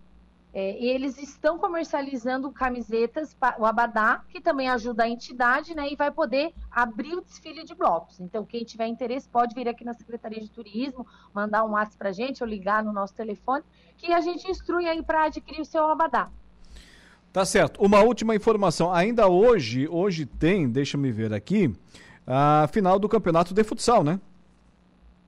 É, eles estão comercializando camisetas, o Abadá, que também ajuda a entidade, né? E vai poder abrir o desfile de blocos. Então, quem tiver interesse pode vir aqui na Secretaria de Turismo, mandar um WhatsApp para a gente ou ligar no nosso telefone, que a gente instrui aí para adquirir o seu Abadá. Tá certo. Uma última informação. Ainda hoje, hoje tem, deixa me ver aqui, a final do campeonato de futsal, né?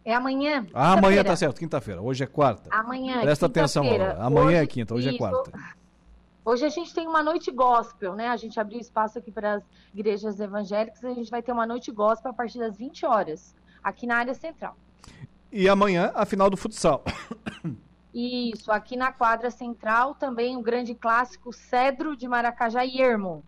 É amanhã. Ah, amanhã tá certo, quinta-feira. Hoje é quarta. Amanhã. Presta atenção, Laura. Amanhã hoje, é quinta, hoje é isso. é quarta. Hoje a gente tem uma noite gospel, né? A gente abriu espaço aqui para as igrejas evangélicas. A gente vai ter uma noite gospel a partir das 20 horas, aqui na área central. E amanhã a final do futsal. [COUGHS] Isso, aqui na quadra central também o grande clássico Cedro de Maracajá e Ermo.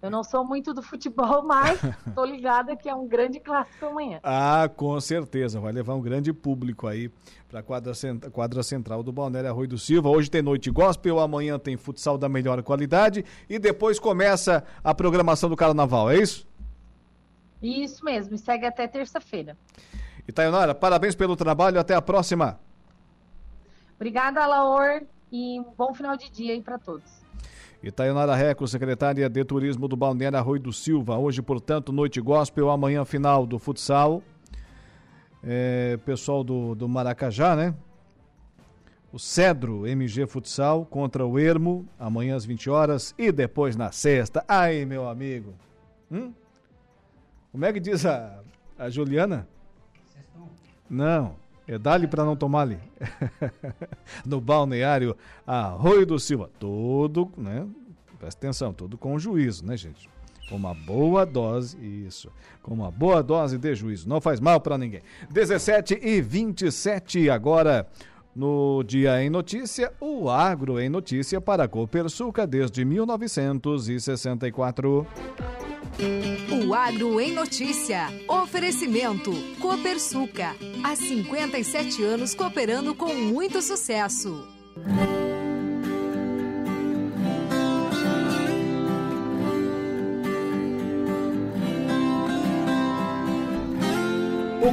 Eu não sou muito do futebol, [LAUGHS] mas tô ligada que é um grande clássico amanhã. Ah, com certeza. Vai levar um grande público aí para a quadra, quadra central do Balneário Arroio do Silva. Hoje tem noite gospel, amanhã tem futsal da melhor qualidade e depois começa a programação do carnaval, é isso? Isso mesmo, e segue até terça-feira. E Taionara, parabéns pelo trabalho, até a próxima. Obrigada, Laor, e um bom final de dia aí para todos. Itaionara Reco, secretária de Turismo do Balneário Arroio do Silva. Hoje, portanto, noite gospel, amanhã final do futsal. É, pessoal do, do Maracajá, né? O Cedro MG Futsal contra o Ermo, amanhã às 20 horas. E depois na sexta. Aí, meu amigo. Hum? Como é que diz a, a Juliana? Não. É dali para não tomar ali. [LAUGHS] no balneário Arroio do Silva. Todo, né? Presta atenção, todo com juízo, né, gente? Com uma boa dose, isso. Com uma boa dose de juízo. Não faz mal para ninguém. 17 e 27 agora. No Dia em Notícia, o Agro em Notícia para a Copersuca desde 1964. O Agro em Notícia. Oferecimento. Copersuca. Há 57 anos cooperando com muito sucesso.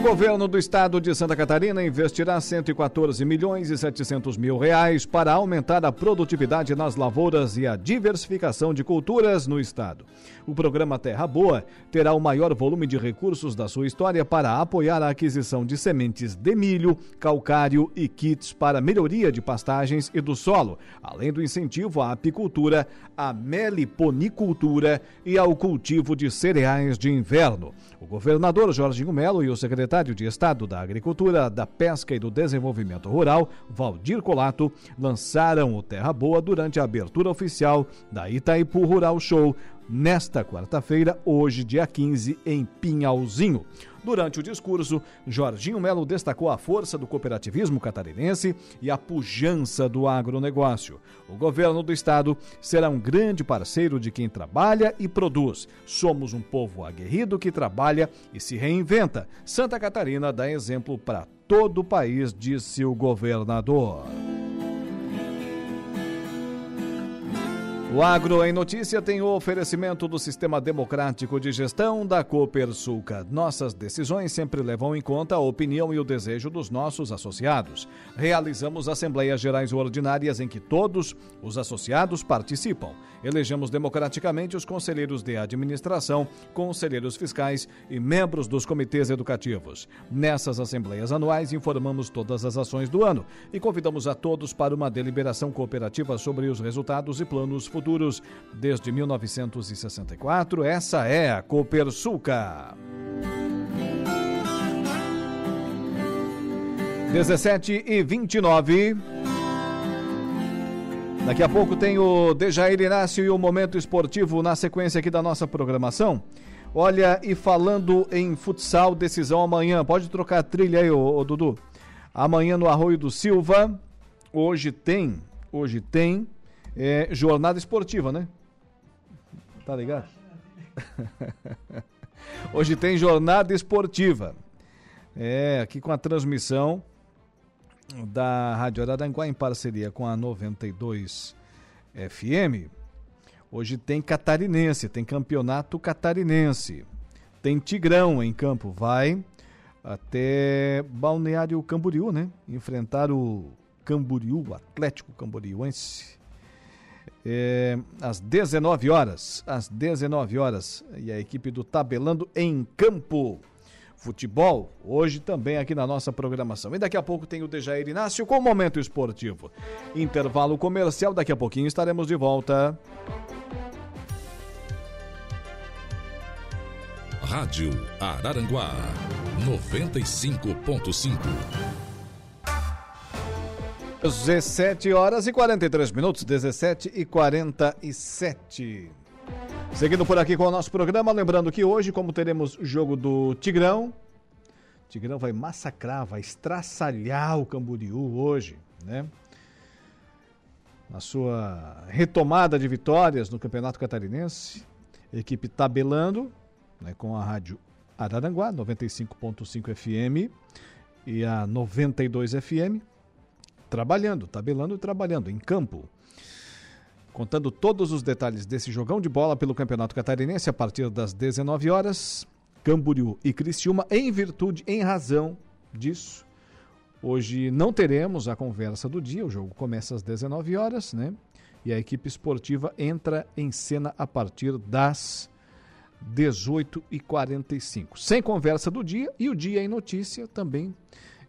Governo do estado de Santa Catarina investirá 114 milhões e 700 mil reais para aumentar a produtividade nas lavouras e a diversificação de culturas no estado. O programa Terra Boa terá o maior volume de recursos da sua história para apoiar a aquisição de sementes de milho, calcário e kits para melhoria de pastagens e do solo, além do incentivo à apicultura, à meliponicultura e ao cultivo de cereais de inverno. O governador Jorginho Melo e o secretário de Estado da Agricultura, da Pesca e do Desenvolvimento Rural, Valdir Colato, lançaram o Terra Boa durante a abertura oficial da Itaipu Rural Show nesta quarta-feira, hoje, dia 15, em Pinhalzinho. Durante o discurso, Jorginho Melo destacou a força do cooperativismo catarinense e a pujança do agronegócio. O governo do estado será um grande parceiro de quem trabalha e produz. Somos um povo aguerrido que trabalha e se reinventa. Santa Catarina dá exemplo para todo o país, disse o governador. O Agro em Notícia tem o oferecimento do Sistema Democrático de Gestão da Copersuca. Nossas decisões sempre levam em conta a opinião e o desejo dos nossos associados. Realizamos assembleias gerais ordinárias em que todos os associados participam. Elegemos democraticamente os conselheiros de administração, conselheiros fiscais e membros dos comitês educativos. Nessas assembleias anuais, informamos todas as ações do ano e convidamos a todos para uma deliberação cooperativa sobre os resultados e planos futuros. Desde 1964, essa é a Copersuca. 17 e 29. Daqui a pouco tem o Dejair Inácio e o Momento Esportivo na sequência aqui da nossa programação. Olha, e falando em futsal, decisão amanhã. Pode trocar a trilha aí, ô, ô Dudu. Amanhã no Arroio do Silva. Hoje tem, hoje tem é, jornada esportiva, né? Tá ligado? [LAUGHS] Hoje tem jornada esportiva. É, aqui com a transmissão da Rádio Araranguá em parceria com a 92 FM. Hoje tem catarinense, tem campeonato catarinense. Tem Tigrão em campo, vai até Balneário Camboriú, né? Enfrentar o Camboriú, o Atlético Camboriúense. É, às 19 horas, às 19 horas, e a equipe do Tabelando em campo. Futebol, hoje também aqui na nossa programação. E daqui a pouco tem o Dejair Inácio com o Momento Esportivo. Intervalo comercial, daqui a pouquinho estaremos de volta. Rádio Araranguá 95.5. 17 horas e 43 minutos, 17 e 47. Seguindo por aqui com o nosso programa, lembrando que hoje, como teremos jogo do Tigrão, Tigrão vai massacrar, vai estraçalhar o Camboriú hoje, né? Na sua retomada de vitórias no Campeonato Catarinense, a equipe tabelando né, com a rádio Araranguá, 95.5 FM e a 92 FM, trabalhando, tabelando e trabalhando em campo. Contando todos os detalhes desse jogão de bola pelo Campeonato Catarinense a partir das 19 horas, Camboriú e Criciúma, em virtude, em razão disso. Hoje não teremos a conversa do dia, o jogo começa às 19 horas, né? E a equipe esportiva entra em cena a partir das 18 e 45 Sem conversa do dia e o Dia em Notícia também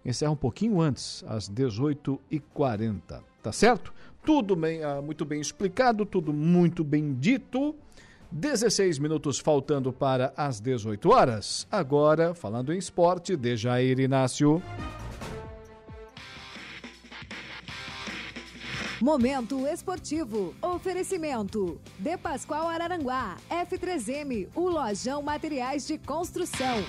encerra um pouquinho antes, às 18 e 40 Tá certo? Tudo bem, ah, muito bem explicado, tudo muito bem dito. 16 minutos faltando para as 18 horas. Agora, falando em esporte, Dejair Inácio. Momento esportivo. Oferecimento. De Pascoal Araranguá. F3M. O Lojão Materiais de Construção.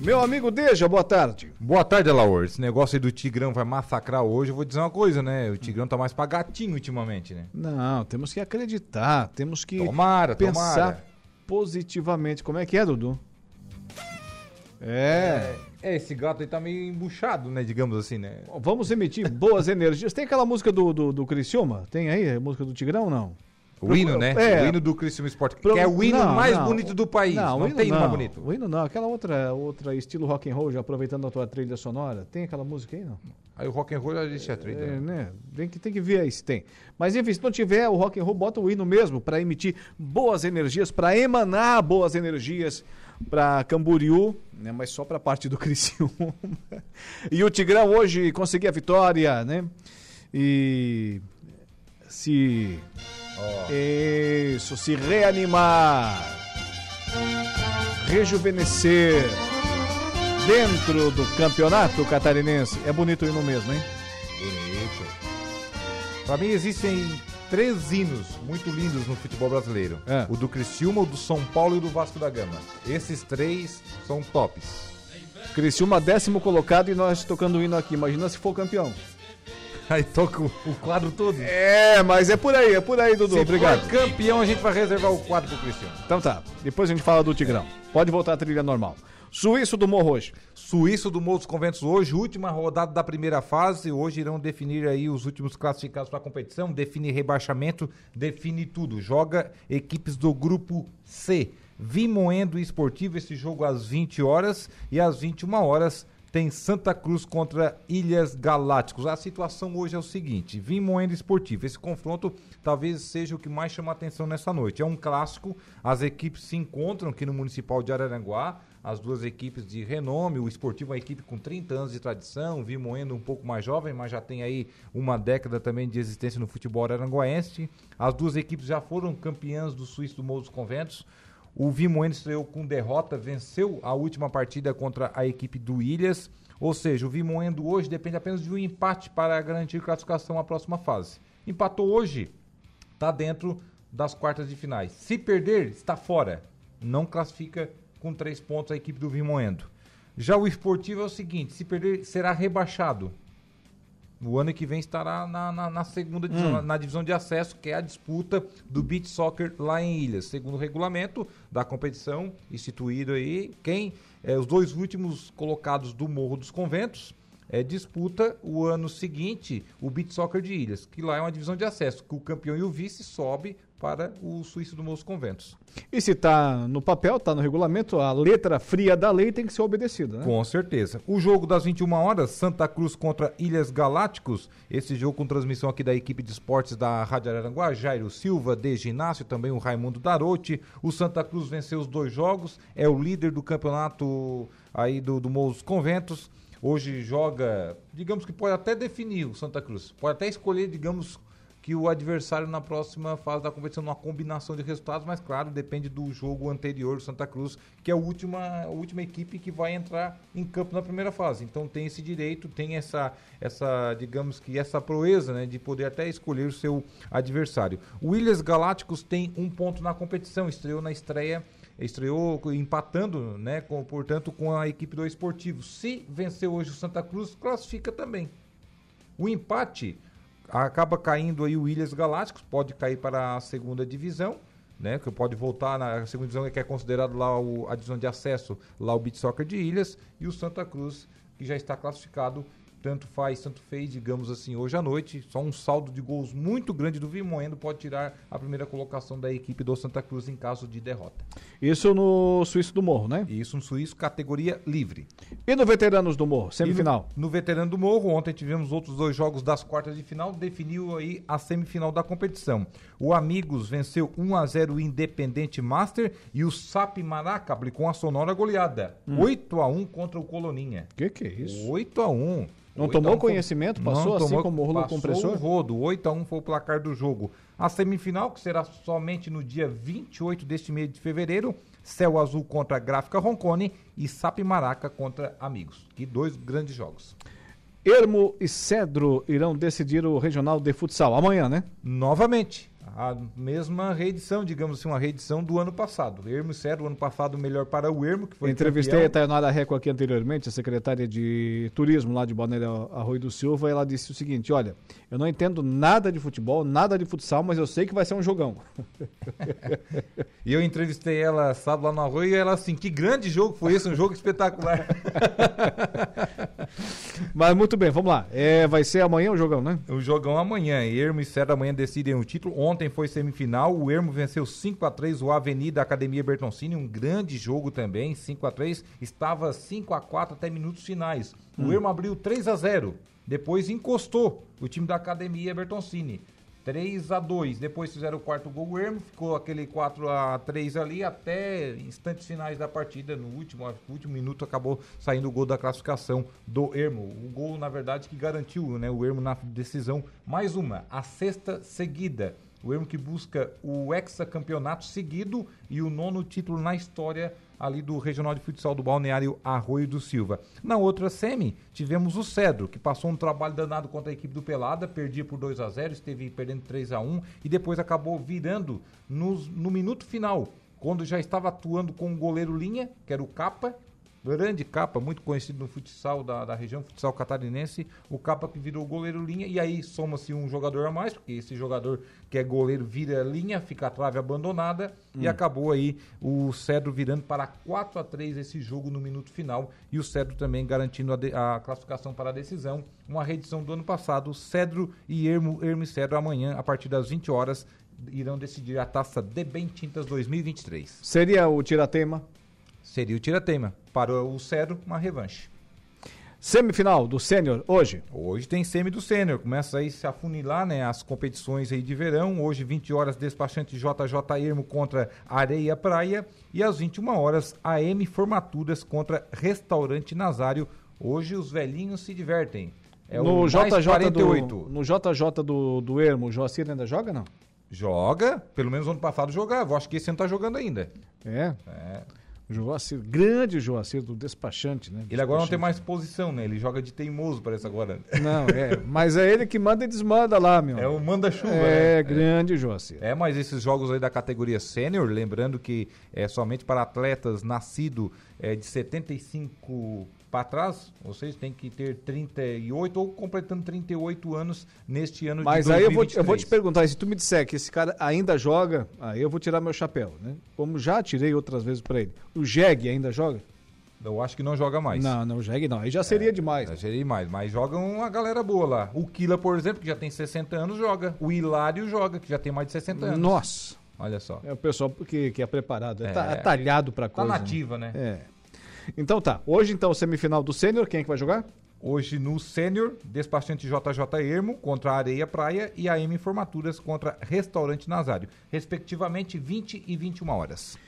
Meu amigo Deja, boa tarde. Boa tarde, Alaor. Esse negócio aí do Tigrão vai massacrar hoje, eu vou dizer uma coisa, né? O Tigrão tá mais pra gatinho ultimamente, né? Não, temos que acreditar, temos que tomara, pensar tomara. positivamente. Como é que é, Dudu? É. é. esse gato aí tá meio embuchado, né? Digamos assim, né? Vamos emitir boas [LAUGHS] energias. Tem aquela música do, do, do Criciúma? Tem aí a música do Tigrão ou não? O hino, né? É. O hino do Criciúma Esporte, Pro- que é o hino não, mais não. bonito do país. Não, o hino tem não. mais bonito. O hino não, aquela outra, outra estilo rock and roll, já aproveitando a tua trilha sonora. Tem aquela música aí, não? Aí o rock and roll já existe a trilha. É, né? Tem que, tem que ver aí se tem. Mas enfim, se não tiver o rock and roll, bota o hino mesmo para emitir boas energias, para emanar boas energias para Camboriú, né? Mas só para a parte do [LAUGHS] Criciúma. e o Tigrão hoje conseguiu a vitória, né? E se isso, se reanimar, rejuvenescer dentro do campeonato catarinense. É bonito o hino mesmo, hein? Bonito. Pra mim existem três hinos muito lindos no futebol brasileiro. É. O do Criciúma, o do São Paulo e o do Vasco da Gama. Esses três são tops. Criciúma décimo colocado e nós tocando o hino aqui. Imagina se for campeão. [LAUGHS] Aí toca o, o quadro todo. É, mas é por aí, é por aí, Dudu. Se Obrigado. for campeão, a gente vai reservar o quadro pro Criciúma. Então tá, depois a gente fala do Tigrão. Pode voltar à trilha normal. Suíço do Morro hoje. Suíço do Morro dos Conventos hoje, última rodada da primeira fase. Hoje irão definir aí os últimos classificados para a competição, define rebaixamento, define tudo. Joga equipes do grupo C. Vimoendo Esportivo, esse jogo às 20 horas e às 21 horas tem Santa Cruz contra Ilhas Galácticos. A situação hoje é o seguinte: Vimoendo Esportivo. Esse confronto talvez seja o que mais chama a atenção nessa noite. É um clássico, as equipes se encontram aqui no Municipal de Araranguá. As duas equipes de renome, o Esportivo é uma equipe com 30 anos de tradição, o Vimoendo um pouco mais jovem, mas já tem aí uma década também de existência no futebol araranguaense. As duas equipes já foram campeãs do Suíço do Morro dos Conventos. O Vimoendo estreou com derrota, venceu a última partida contra a equipe do Ilhas. Ou seja, o Vimoendo hoje depende apenas de um empate para garantir classificação à próxima fase. Empatou hoje, está dentro das quartas de finais. Se perder, está fora. Não classifica com três pontos a equipe do Vimoendo. Já o esportivo é o seguinte: se perder, será rebaixado. O ano que vem estará na, na, na segunda divisão, Hum. na divisão de acesso, que é a disputa do beach soccer lá em Ilhas. Segundo o regulamento da competição instituído aí, quem é, os dois últimos colocados do Morro dos Conventos é, disputa o ano seguinte o beach soccer de Ilhas, que lá é uma divisão de acesso, que o campeão e o vice sobe para o Suíço do dos Conventos. E se tá no papel, tá no regulamento, a letra fria da lei tem que ser obedecida, né? Com certeza. O jogo das 21 horas, Santa Cruz contra Ilhas Galácticos. Esse jogo com transmissão aqui da equipe de esportes da Rádio Araranguá, Jairo Silva, de ginásio, também o Raimundo Darotti. O Santa Cruz venceu os dois jogos, é o líder do campeonato aí do, do Conventos. Hoje joga, digamos que pode até definir o Santa Cruz. Pode até escolher, digamos, que o adversário na próxima fase da competição, numa combinação de resultados, mas claro, depende do jogo anterior do Santa Cruz, que é a última, a última equipe que vai entrar em campo na primeira fase. Então tem esse direito, tem essa, essa digamos que essa proeza, né, de poder até escolher o seu adversário. O Williams Galácticos tem um ponto na competição, estreou na estreia estreou empatando, né, com, portanto, com a equipe do Esportivo. Se vencer hoje o Santa Cruz, classifica também. O empate acaba caindo aí o Ilhas Galácticos, pode cair para a segunda divisão, né? Que pode voltar na segunda divisão, que é considerado lá o- a divisão de acesso, lá o Beach Soccer de Ilhas, e o Santa Cruz, que já está classificado, tanto faz, tanto fez, digamos assim, hoje à noite. Só um saldo de gols muito grande do Vimoendo pode tirar a primeira colocação da equipe do Santa Cruz em caso de derrota. Isso no Suíço do Morro, né? Isso no Suíço, categoria livre. E no Veteranos do Morro, semifinal? E No, no Veterano do Morro, ontem tivemos outros dois jogos das quartas de final, definiu aí a semifinal da competição. O Amigos venceu 1 a 0 o Independente Master e o Sap Maraca aplicou uma sonora goleada. Hum. 8 a 1 contra o Coloninha. Que que é isso? 8 a 1. Não 8 tomou a 1 foi- conhecimento? Não Passou assim tomou- como o rolo passou compressor? o rodo. 8 a 1 foi o placar do jogo. A semifinal, que será somente no dia 28 deste mês de fevereiro, Céu Azul contra Gráfica Roncone e Sap Maraca contra Amigos. Que dois grandes jogos. Ermo e Cedro irão decidir o Regional de Futsal amanhã, né? Novamente, a mesma reedição, digamos assim, uma reedição do ano passado. Ermo e Cedro, ano passado, melhor para o Ermo, que foi Entrevistei a campeão. Tainara Reco aqui anteriormente, a secretária de turismo lá de Balneário Arroio do Silva, e ela disse o seguinte, olha, eu não entendo nada de futebol, nada de futsal, mas eu sei que vai ser um jogão. [LAUGHS] E eu entrevistei ela sábado lá no Arroio e ela assim, que grande jogo foi esse, um jogo espetacular. [LAUGHS] mas muito bem, vamos lá. É, vai ser amanhã o jogão, né? O jogão amanhã. Ermo e Cedro amanhã decidem o título. Ontem foi semifinal. O Ermo venceu 5 a 3 o Avenida Academia Bertoncini. Um grande jogo também. 5 a 3 Estava 5 a 4 até minutos finais. O Hum. Ermo abriu 3 a 0 Depois encostou o time da Academia Bertoncini. 3 a 2 Depois fizeram o quarto gol. O Ermo ficou aquele 4 a 3 ali até instantes finais da partida. No último, no último minuto acabou saindo o gol da classificação do Ermo. O gol, na verdade, que garantiu né, o Ermo na decisão. Mais uma, a sexta seguida. O Ermo que busca o hexacampeonato seguido e o nono título na história ali do Regional de Futsal do Balneário Arroio do Silva. Na outra semi, tivemos o Cedro, que passou um trabalho danado contra a equipe do Pelada, perdia por 2 a 0 esteve perdendo 3 a 1 e depois acabou virando nos- no minuto final, quando já estava atuando com o goleiro linha, que era o Capa, grande Capa, muito conhecido no futsal da, da região, futsal catarinense, o Capa que virou goleiro linha, e aí soma-se um jogador a mais, porque esse jogador que é goleiro vira linha, fica a trave abandonada, e Hum. acabou aí o Cedro virando para 4 a 3 esse jogo no minuto final, e o Cedro também garantindo a, de- a classificação para a decisão, uma reedição do ano passado, Cedro e Ermo, Ermo e Cedro amanhã, a partir das 20 horas, irão decidir a taça de Bem Tintas 2023. Seria o tiratema? Seria o tiratema. Para o Cedro, uma revanche. Semifinal do Sênior, hoje? Hoje tem semi do Sênior. Começa aí a se afunilar, né, as competições aí de verão. Hoje, 20 horas, despachante JJ Ermo contra Areia Praia. E às 21 horas, AM Formaturas contra Restaurante Nazário. Hoje os velhinhos se divertem. É no, o JJ 48. do, no JJ do, do Ermo, o Joacir ainda joga, não? Joga, pelo menos ano passado jogava. Acho que esse ano tá jogando ainda. É? É. Joacir, grande Joacir do despachante, né? Ele agora não tem mais posição, né? Ele joga de teimoso, parece agora. Não, é. Mas é ele que manda e desmanda lá, meu. É o manda-chuva, é, né? grande Joacir. É, mas esses jogos aí da categoria sênior, lembrando que é somente para atletas nascidos é, de 75 para trás, vocês têm que ter 38 ou completando 38 anos neste ano Mas de 2023. aí eu vou, te, eu vou te perguntar, se tu me disser que esse cara ainda joga, aí eu vou tirar meu chapéu, né? Como já tirei outras vezes para ele. O Jeg ainda joga? Eu acho que não joga mais. Não, não, o Jeg não. Aí já seria É, demais. Já seria demais, mas joga uma galera boa lá. O Kila, por exemplo, que já tem 60 anos, joga. O Hilário joga, que já tem mais de 60 anos. Nossa. Olha só. É o pessoal que, que é preparado, é, É. é talhado para Tá coisa. nativa, né? É. Então tá. Hoje, então, semifinal do Sênior, quem é que vai jogar? Hoje no Sênior, despachante JJ Ermo contra a Areia Praia e a M Formaturas contra Restaurante Nazário, respectivamente 20 e 21 horas.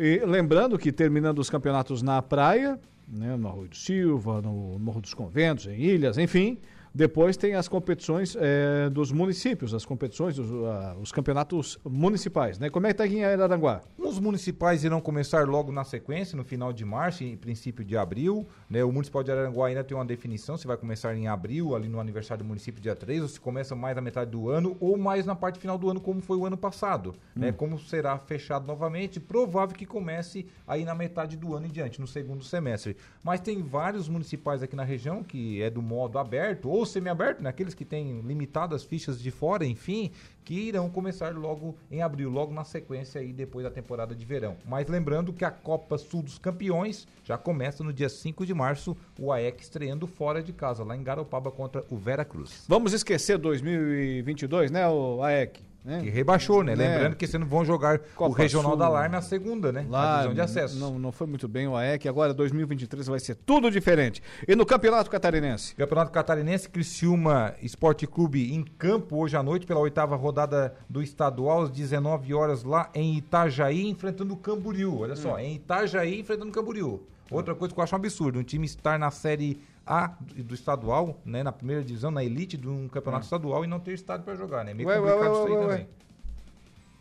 E lembrando que terminando os campeonatos na praia, né, no Arroio do Silva, no Morro dos Conventos, em Ilhas, enfim, depois tem as competições eh, dos municípios, as competições, os, ah, os campeonatos municipais, né? Como é que tá aqui em Araranguá? Os municipais irão começar logo na sequência, no final de março e princípio de abril. Né? O Municipal de Araranguá ainda tem uma definição se vai começar em abril, ali no aniversário do município, dia 3, ou se começa mais na metade do ano, ou mais na parte final do ano, como foi o ano passado. Né? Hum. Como será fechado novamente, provável que comece aí na metade do ano em diante, no segundo semestre. Mas tem vários municipais aqui na região que é do modo aberto ou semiaberto, né? aqueles que têm limitadas fichas de fora, enfim, que irão começar logo em abril, logo na sequência aí depois da temporada de verão. Mas lembrando que a Copa Sul dos Campeões já começa no dia 5 de março, o AEC estreando fora de casa, lá em Garopaba contra o Vera Cruz. Vamos esquecer 2022, né, o AEC? Né? Que rebaixou, né? Né? Lembrando que ano vão jogar o Copa Regional Sul. da Alarme na segunda, né? Lá divisão de acesso. não, não foi muito bem o AEC, agora 2023 vai ser tudo diferente. E no Campeonato Catarinense? Campeonato Catarinense, Criciúma Esporte Clube em campo hoje à noite pela oitava rodada do estadual, às 19 horas lá em Itajaí, enfrentando o Camboriú. Olha só, em Itajaí enfrentando o Camboriú. Outra coisa que eu acho um absurdo, um time estar na Série A do estadual, né, na primeira divisão, na elite de um campeonato estadual e não ter estádio para jogar, né? Meio Ué, complicado ué, isso aí também.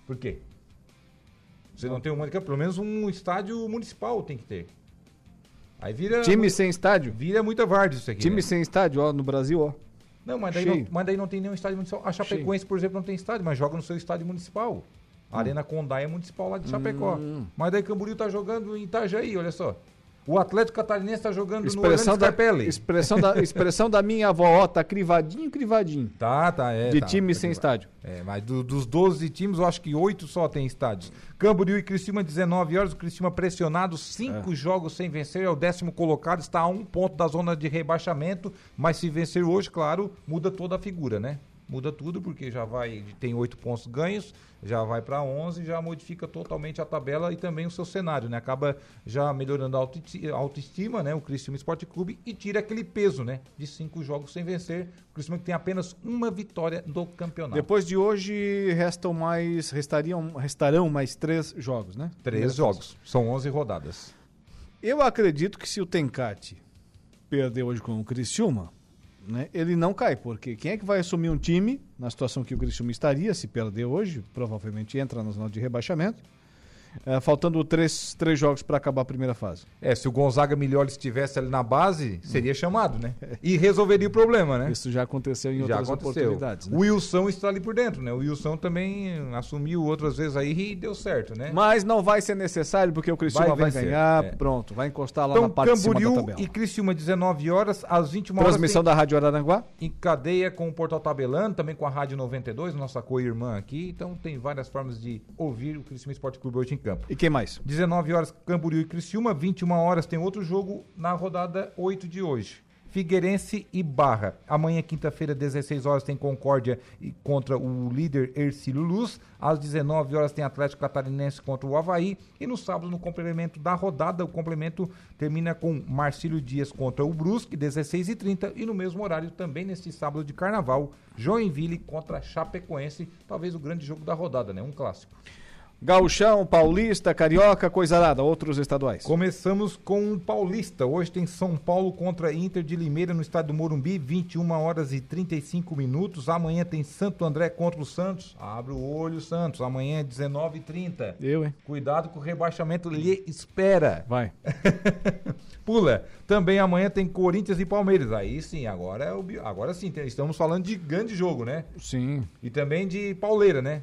Por quê? Você não tem um handicap, pelo menos um estádio municipal tem que ter. Aí vira Time sem estádio? Vira muita várzea isso aqui. Time né? sem estádio, ó, no Brasil, ó. Não, mas daí Cheio. não, mas daí não tem nenhum estádio municipal. A Chapecoense, por exemplo, não tem estádio, mas joga no seu estádio municipal. A Arena Condá é municipal lá de Chapecó. Hum. Mas daí Camboriú tá jogando em Itajaí, olha só. O Atlético Catarinense tá jogando Expressão no da, Scarpelli. expressão, da, expressão da minha avó, ó, tá crivadinho, crivadinho. Tá, tá, é. De tá, time tá sem estádio. É, mas do- dos 12 times, eu acho que 8 só tem estádios. Camboriú e Criciúma, 19 horas. O Criciúma pressionado, 5 É. jogos sem vencer. É o décimo colocado, está a um ponto da zona de rebaixamento. Mas se vencer hoje, claro, muda toda a figura, né? Muda tudo, porque já vai, tem 8 pontos ganhos, já vai para 11, já modifica totalmente a tabela e também o seu cenário, né? Acaba já melhorando a autoesti- a autoestima, né? O Criciúma Esporte Clube e tira aquele peso, né? De 5 jogos sem vencer. O Criciúma que tem apenas uma vitória do campeonato. Depois de hoje, restam mais, restariam, restarão mais três jogos, né? Três jogos. São 11 rodadas. Eu acredito que se o Tencate perder hoje com o Criciúma, né, ele não cai, porque quem é que vai assumir um time na situação que o Criciúma estaria, se perder hoje, provavelmente entra na zona de rebaixamento, eh, faltando três, três jogos para acabar a primeira fase. É, se o Gonzaga Milholi estivesse ali na base, seria chamado, né? E resolveria o problema, né? Isso já aconteceu em Já outras aconteceu. oportunidades. né? O Wilson está ali por dentro, né? O Wilson também assumiu outras vezes aí e deu certo, né? Mas não vai ser necessário, porque o Criciúma vai, Vai vencer, ganhar, é. pronto, vai encostar lá Então, na parte de cima da Camboriú tabela. e Criciúma, 19 horas, às 21 horas. Transmissão da Rádio Araranguá. Em cadeia com o Portal Tabelando, também com a Rádio 92, nossa co-irmã aqui. Então tem várias formas de ouvir o Criciúma Esporte Clube hoje em campo. E quem mais? 19 horas Camboriú e Criciúma, 21 horas tem outro jogo na rodada 8 de hoje. Figueirense e Barra. Amanhã, quinta-feira, 16 horas, tem Concórdia contra o líder Ercílio Luz. Às 19 horas tem Atlético Catarinense contra o Havaí. E no sábado, no complemento da rodada, o complemento termina com Marcílio Dias contra o Brusque, 16h30. E no mesmo horário, também neste sábado de carnaval, Joinville contra Chapecoense. Talvez o grande jogo da rodada, né? Um clássico. Gauchão, Paulista, Carioca, coisa nada, outros estaduais. Começamos com o Paulista. Hoje tem São Paulo contra Inter de Limeira no estado do Morumbi, 21 horas e 35 minutos. Amanhã tem Santo André contra o Santos. Abre o olho, Santos. Amanhã é 19h30. Eu, hein? Cuidado com o rebaixamento lhe espera. Vai. [LAUGHS] Pula. Também amanhã tem Corinthians e Palmeiras. Aí sim, agora, é o, agora sim, estamos falando de grande jogo, né? Sim. E também de pauleira, né?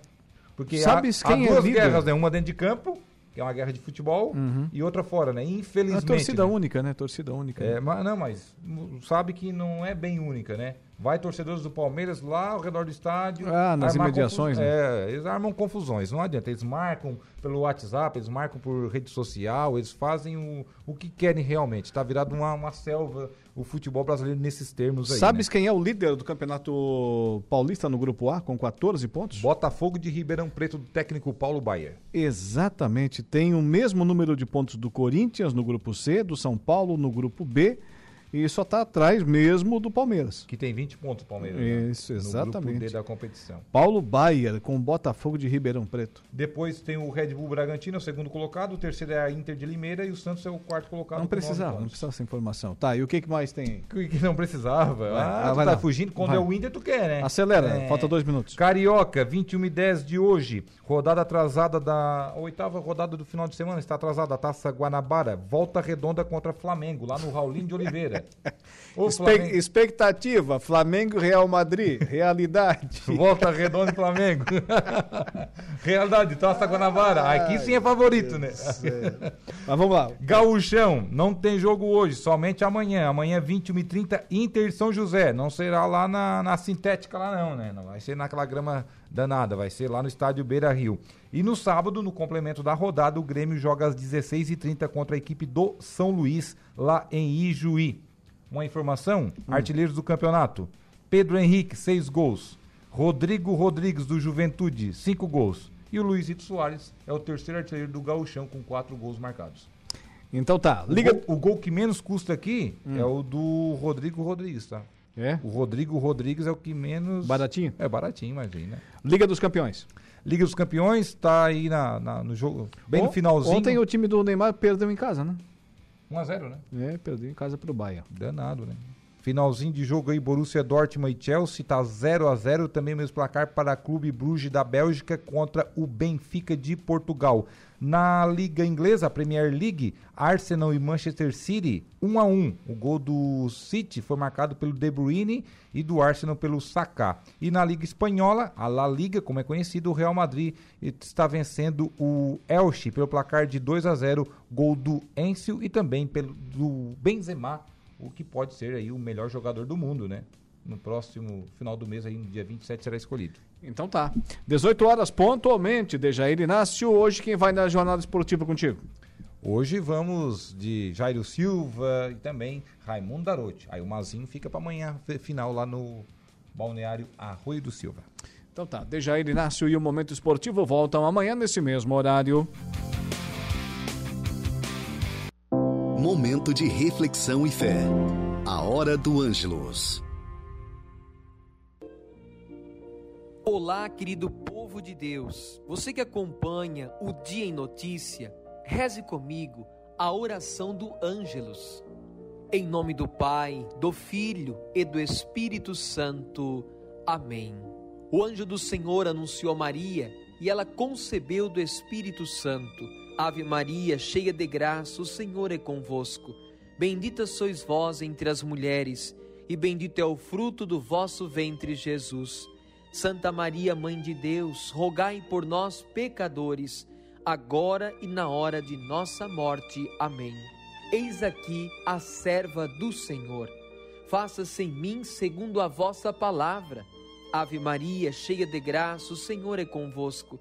Porque Sabes há, quem há é duas líder? guerras, né? Uma dentro de campo, que é uma guerra de futebol, Uhum. e outra fora, né? É Infelizmente. torcida né? única, né? Torcida única. É, mas, não, mas sabe que não é bem única, né? Vai torcedores do Palmeiras lá ao redor do estádio. Ah, nas imediações, né? É, eles armam confusões, não adianta. Eles marcam pelo WhatsApp, eles marcam por rede social, eles fazem o, o que querem realmente. Tá virado uma, uma selva o futebol brasileiro nesses termos aí. Sabes né? quem é o líder do Campeonato Paulista no Grupo A, com 14 pontos? Botafogo de Ribeirão Preto, do técnico Paulo Baier. Exatamente. Tem o mesmo número de pontos do Corinthians no Grupo C, do São Paulo no Grupo B, e só está atrás mesmo do Palmeiras. Que tem 20 pontos, Palmeiras. né? Isso, No grupo exatamente. Da competição. Paulo Baier com o Botafogo de Ribeirão Preto. Depois tem o Red Bull Bragantino, o segundo colocado. O terceiro é a Inter de Limeira e o Santos é o quarto colocado. Não precisava, não precisava essa informação. Tá, e o que, que mais tem [LAUGHS] aí? Que, não precisava. Vai, ah, tu vai tá fugindo. Quando Vai. é o Inter, tu quer, né? Acelera, É. falta dois minutos. Carioca, 21 e 10 de hoje. Rodada atrasada da. Oitava rodada do final de semana está atrasada. A Taça Guanabara. Volta redonda contra Flamengo, lá no Raulinho de Oliveira. Flamengo. Expectativa, Flamengo e Real Madrid. [LAUGHS] Realidade. Volta redonda e Flamengo. [LAUGHS] Realidade, Taça Guanabara. Aqui sim é favorito, né? Mas vamos lá. Gaúchão, não tem jogo hoje, somente amanhã. Amanhã, 21h30, Inter São José. Não será lá na, na sintética lá não, né? Não vai ser naquela grama danada, vai ser lá no estádio Beira Rio. E no sábado, no complemento da rodada, o Grêmio joga às 16h30 contra a equipe do São Luís, lá em Ijuí. Uma informação, artilheiros do campeonato. Pedro Henrique, 6 gols. Rodrigo Rodrigues, do Juventude, 5 gols. E o Luizito Soares é o terceiro artilheiro do Gauchão, com 4 gols marcados. Então tá, O liga. gol, o gol que menos custa aqui Hum. é o do Rodrigo Rodrigues, tá? É? O Rodrigo Rodrigues é o que menos. Baratinho? É baratinho, imagina. Liga dos Campeões. Liga dos Campeões tá aí na, na- no jogo, bem no On- finalzinho. Ontem o time do Neymar perdeu em casa, né? 1x0, né? É, perdeu em casa pro Bahia. Danado, né? Finalzinho de jogo aí, Borussia Dortmund e Chelsea, tá 0 a 0 também mesmo placar para Clube Bruges da Bélgica contra o Benfica de Portugal. Na Liga Inglesa, Premier League, Arsenal e Manchester City, 1 a 1. O gol do City foi marcado pelo De Bruyne e do Arsenal pelo Saka. E na Liga Espanhola, a La Liga, como é conhecido, o Real Madrid está vencendo o Elche pelo placar de 2 a 0, gol do Encio e também pelo do Benzema o que pode ser aí o melhor jogador do mundo, né? No próximo final do mês, aí no dia 27, será escolhido. Então tá. 18 horas pontualmente, Dejair Inácio. Hoje quem vai na jornada esportiva contigo? Hoje vamos de Jairo Silva e também Raimundo Darotti. Aí o Mazinho fica para amanhã, final lá no Balneário Arroio do Silva. Então tá, Dejair Inácio e o Momento Esportivo voltam amanhã nesse mesmo horário. Momento de reflexão e fé. A hora do Ângelos. Olá, querido povo de Deus. Você que acompanha o Dia em Notícia, reze comigo a oração do Ângelos. Em nome do Pai, do Filho e do Espírito Santo. Amém. O anjo do Senhor anunciou a Maria e ela concebeu do Espírito Santo. Ave Maria, cheia de graça, o Senhor é convosco. Bendita sois vós entre as mulheres, e bendito é o fruto do vosso ventre, Jesus. Santa Maria, Mãe de Deus, rogai por nós, pecadores, agora e na hora de nossa morte. Amém. Eis aqui a serva do Senhor. Faça-se em mim segundo a vossa palavra. Ave Maria, cheia de graça, o Senhor é convosco.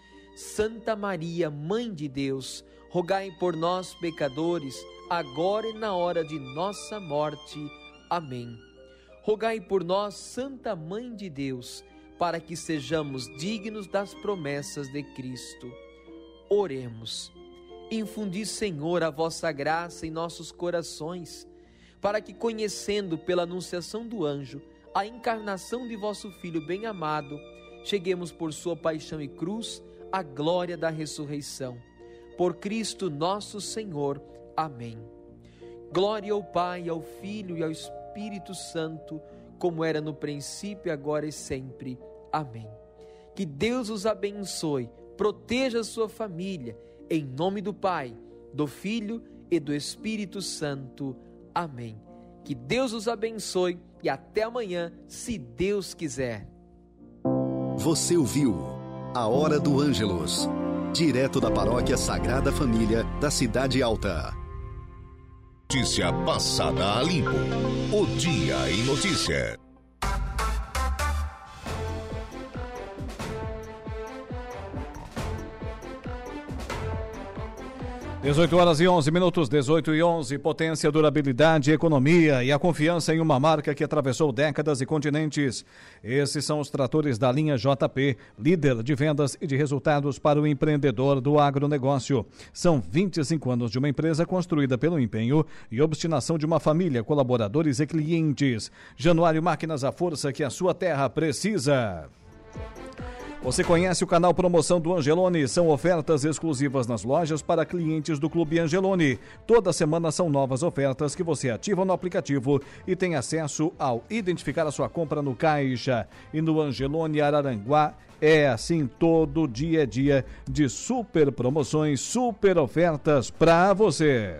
Santa Maria, Mãe de Deus, rogai por nós, pecadores, agora e na hora de nossa morte. Amém. Rogai por nós, Santa Mãe de Deus, para que sejamos dignos das promessas de Cristo. Oremos. Infundi, Senhor, a vossa graça em nossos corações, para que, conhecendo pela anunciação do anjo a encarnação de vosso Filho bem-amado, cheguemos por sua paixão e cruz à glória da ressurreição. Por Cristo nosso Senhor. Amém. Glória ao Pai, ao Filho e ao Espírito Santo, como era no princípio, agora e sempre. Amém. Que Deus os abençoe, proteja a sua família, em nome do Pai, do Filho e do Espírito Santo. Amém. Que Deus os abençoe e até amanhã, se Deus quiser. Você ouviu A Hora do Ângelos, direto da Paróquia Sagrada Família da Cidade Alta. Notícia passada a limpo. O Dia em Notícia. 18 horas e 11 minutos, 18 e 11. Potência, durabilidade, economia e a confiança em uma marca que atravessou décadas e continentes. Esses são os tratores da linha JP, líder de vendas e de resultados para o empreendedor do agronegócio. São 25 anos de uma empresa construída pelo empenho e obstinação de uma família, colaboradores e clientes. Januário Máquinas, a força que a sua terra precisa. Você conhece o canal Promoção do Angelone? São ofertas exclusivas nas lojas para clientes do Clube Angelone. Toda semana são novas ofertas que você ativa no aplicativo e tem acesso ao identificar a sua compra no caixa. E no Angelone Araranguá é assim todo dia a dia de super promoções, super ofertas para você.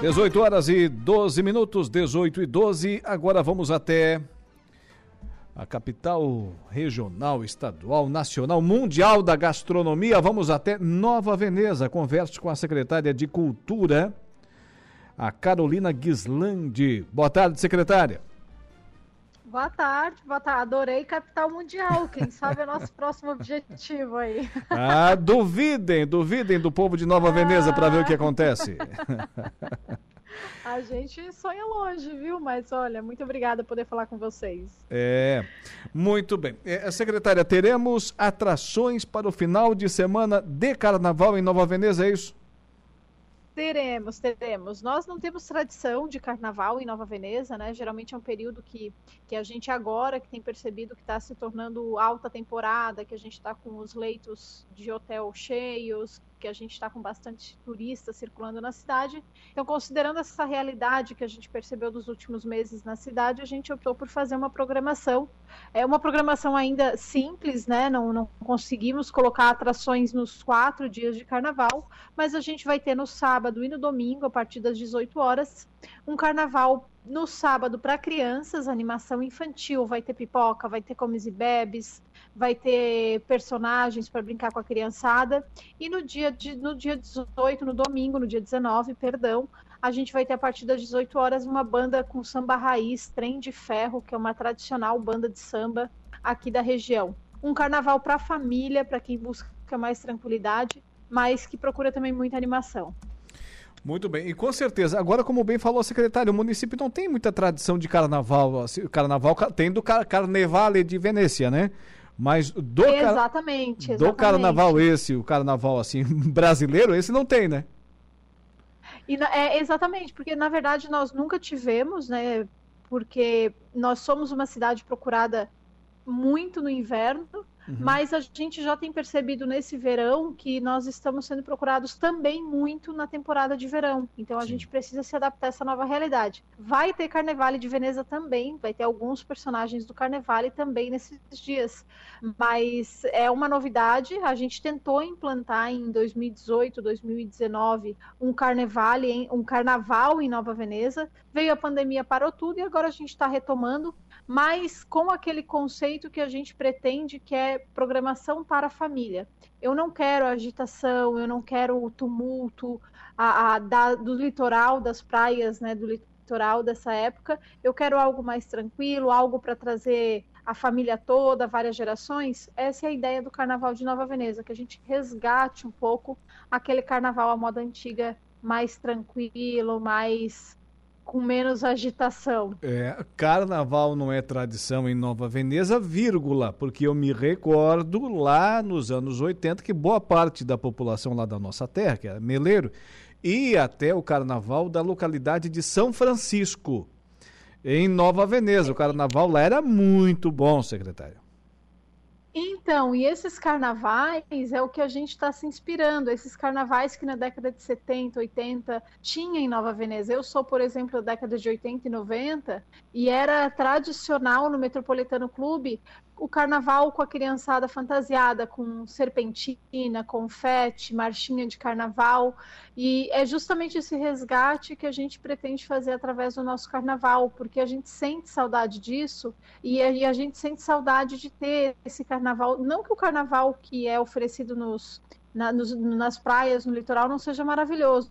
18 horas e 12 minutos, 18 e 12. Agora vamos até a capital regional, estadual, nacional, mundial da gastronomia. Vamos até Nova Veneza. Converse com a secretária de Cultura, a Carolina Guislandi. Boa tarde, secretária. Boa tarde, boa tarde. Adorei capital mundial. Quem sabe é nosso próximo objetivo aí. Ah, duvidem, duvidem do povo de Nova Veneza para ver o que acontece. [LAUGHS] [LAUGHS] A gente sonha longe, viu? Mas olha, muito obrigada por poder falar com vocês. É, muito bem. É, secretária, teremos atrações para o final de semana de carnaval em Nova Veneza, é isso? Teremos, teremos. Nós não temos tradição de carnaval em Nova Veneza, né? Geralmente é um período que, que a gente agora que tem percebido que está se tornando alta temporada, que a gente está com os leitos de hotel cheios, que a gente está com bastante turista circulando na cidade. Então, considerando essa realidade que a gente percebeu dos últimos meses na cidade, a gente optou por fazer uma programação. É uma programação ainda simples, né? Não, não conseguimos colocar atrações nos quatro dias de carnaval, mas a gente vai ter no sábado e no domingo, a partir das 18 horas, um carnaval no sábado para crianças, animação infantil, vai ter pipoca, vai ter comes e bebes, vai ter personagens para brincar com a criançada. E no dia, de, no dia 18, no domingo, no dia 19, perdão, a gente vai ter a partir das 18 horas uma banda com samba raiz, Trem de Ferro, que é uma tradicional banda de samba aqui da região. Um carnaval para a família, para quem busca mais tranquilidade, mas que procura também muita animação. Muito bem, e com certeza, agora como bem falou a secretária, o município não tem muita tradição de carnaval, assim, carnaval tem do car Carnevale de Venécia, né? Mas do, exatamente, car... do carnaval esse, o carnaval assim [LAUGHS] brasileiro, esse não tem, né? E, é, exatamente, porque na verdade nós nunca tivemos, né? Porque nós somos uma cidade procurada muito no inverno, Uhum. Mas a gente já tem percebido nesse verão que nós estamos sendo procurados também muito na temporada de verão. Então a Sim. gente precisa se adaptar a essa nova realidade. Vai ter Carnevale de Veneza também, vai ter alguns personagens do Carnevale também nesses dias. Mas é uma novidade. A gente tentou implantar em 2018, 2019 um Carnevale, um carnaval em Nova Veneza. Veio a pandemia, parou tudo e agora a gente está retomando mas com aquele conceito que a gente pretende, que é programação para a família. Eu não quero agitação, eu não quero o tumulto a, a, da, do litoral, das praias, né, do litoral dessa época. Eu quero algo mais tranquilo, algo para trazer a família toda, várias gerações, essa é a ideia do Carnaval de Nova Veneza, que a gente resgate um pouco aquele Carnaval à moda antiga, mais tranquilo, mais com menos agitação. É, carnaval não é tradição em Nova Veneza, vírgula, porque eu me recordo lá nos anos 80 que boa parte da população lá da nossa terra, que era Meleiro, ia até o carnaval da localidade de São Francisco, em Nova Veneza. O carnaval lá era muito bom, secretário. Então, e esses carnavais é o que a gente está se inspirando, esses carnavais que na década de 70, 80 tinha em Nova Veneza. Eu sou, por exemplo, da década de 80 e 90 e era tradicional no Metropolitano Clube o carnaval com a criançada fantasiada, com serpentina, confete, marchinha de carnaval. E é justamente esse resgate que a gente pretende fazer através do nosso carnaval, porque a gente sente saudade disso e a, gente sente saudade de ter esse carnaval. Não que o carnaval que é oferecido nos, na, nos, nas praias, no litoral, não seja maravilhoso,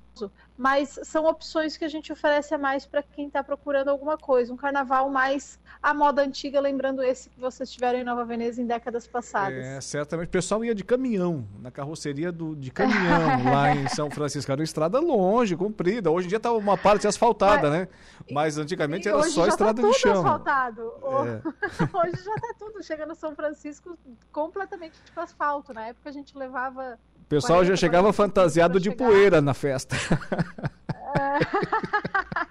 mas são opções que a gente oferece a mais para quem está procurando alguma coisa. Um carnaval mais à moda antiga, lembrando esse que vocês tiveram em Nova Veneza em décadas passadas. É, certamente. O pessoal ia de caminhão, na carroceria do, de caminhão, [LAUGHS] lá em São Francisco. Era uma estrada longe, comprida. Hoje em dia está uma parte asfaltada, mas, né? Mas antigamente era só tá estrada tá de chão. asfaltado. É. [LAUGHS] Hoje já está tudo. Chega no São Francisco completamente tipo asfalto. Na época a gente levava pessoal 40, já chegava fantasiado de chegar. poeira na festa. É...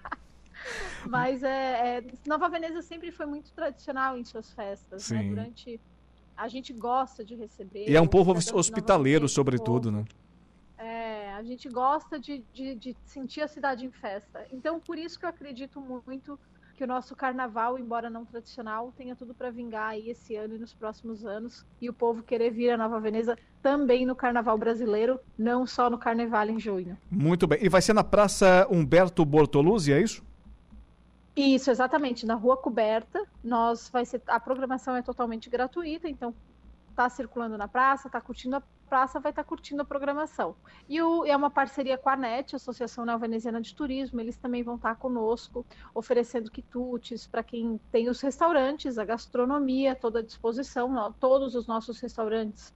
[LAUGHS] Mas é, é, Nova Veneza sempre foi muito tradicional em suas festas, né? Durante a gente gosta de receber. E é um povo hospitaleiro, sobretudo, né? É, a gente gosta de, de, de, sentir a cidade em festa. Então, por isso que eu acredito muito que o nosso carnaval, embora não tradicional, tenha tudo para vingar aí esse ano e nos próximos anos. E o povo querer vir a Nova Veneza também no carnaval brasileiro, não só no carnaval em junho. Muito bem. E vai ser na Praça Humberto Bortoluzzi, é isso? Isso, exatamente, na rua coberta. Nós vai ser a programação é totalmente gratuita, então tá circulando na praça, tá curtindo a praça, vai estar tá curtindo a programação. E o, é uma parceria com a NET, Associação Neo-Veneziana de Turismo, eles também vão estar tá conosco, oferecendo quitutes para quem tem os restaurantes, a gastronomia toda à disposição. Todos os nossos restaurantes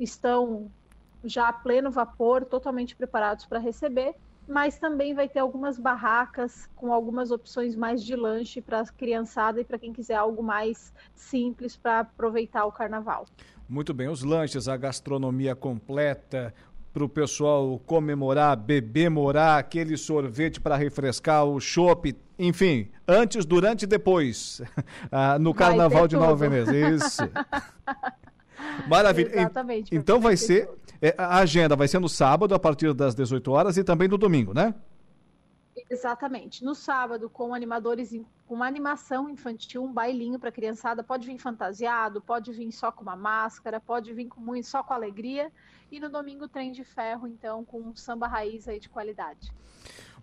estão já a pleno vapor, totalmente preparados para receber mas também vai ter algumas barracas com algumas opções mais de lanche para a criançada e para quem quiser algo mais simples para aproveitar o carnaval. Muito bem, os lanches, a gastronomia completa, para o pessoal comemorar, beber, morar, aquele sorvete para refrescar, o chopp, enfim, antes, durante e depois, [LAUGHS] ah, no Carnaval de Nova Veneza. Isso. [LAUGHS] Maravilha. Exatamente. Então vai ser. É, a agenda vai ser no sábado, a partir das 18 horas, e também no domingo, né? Exatamente. No sábado, com animadores, com uma animação infantil, um bailinho para criançada. Pode vir fantasiado, pode vir só com uma máscara, pode vir com muito, só com alegria. E no domingo, trem de ferro, então, com um samba raiz aí de qualidade.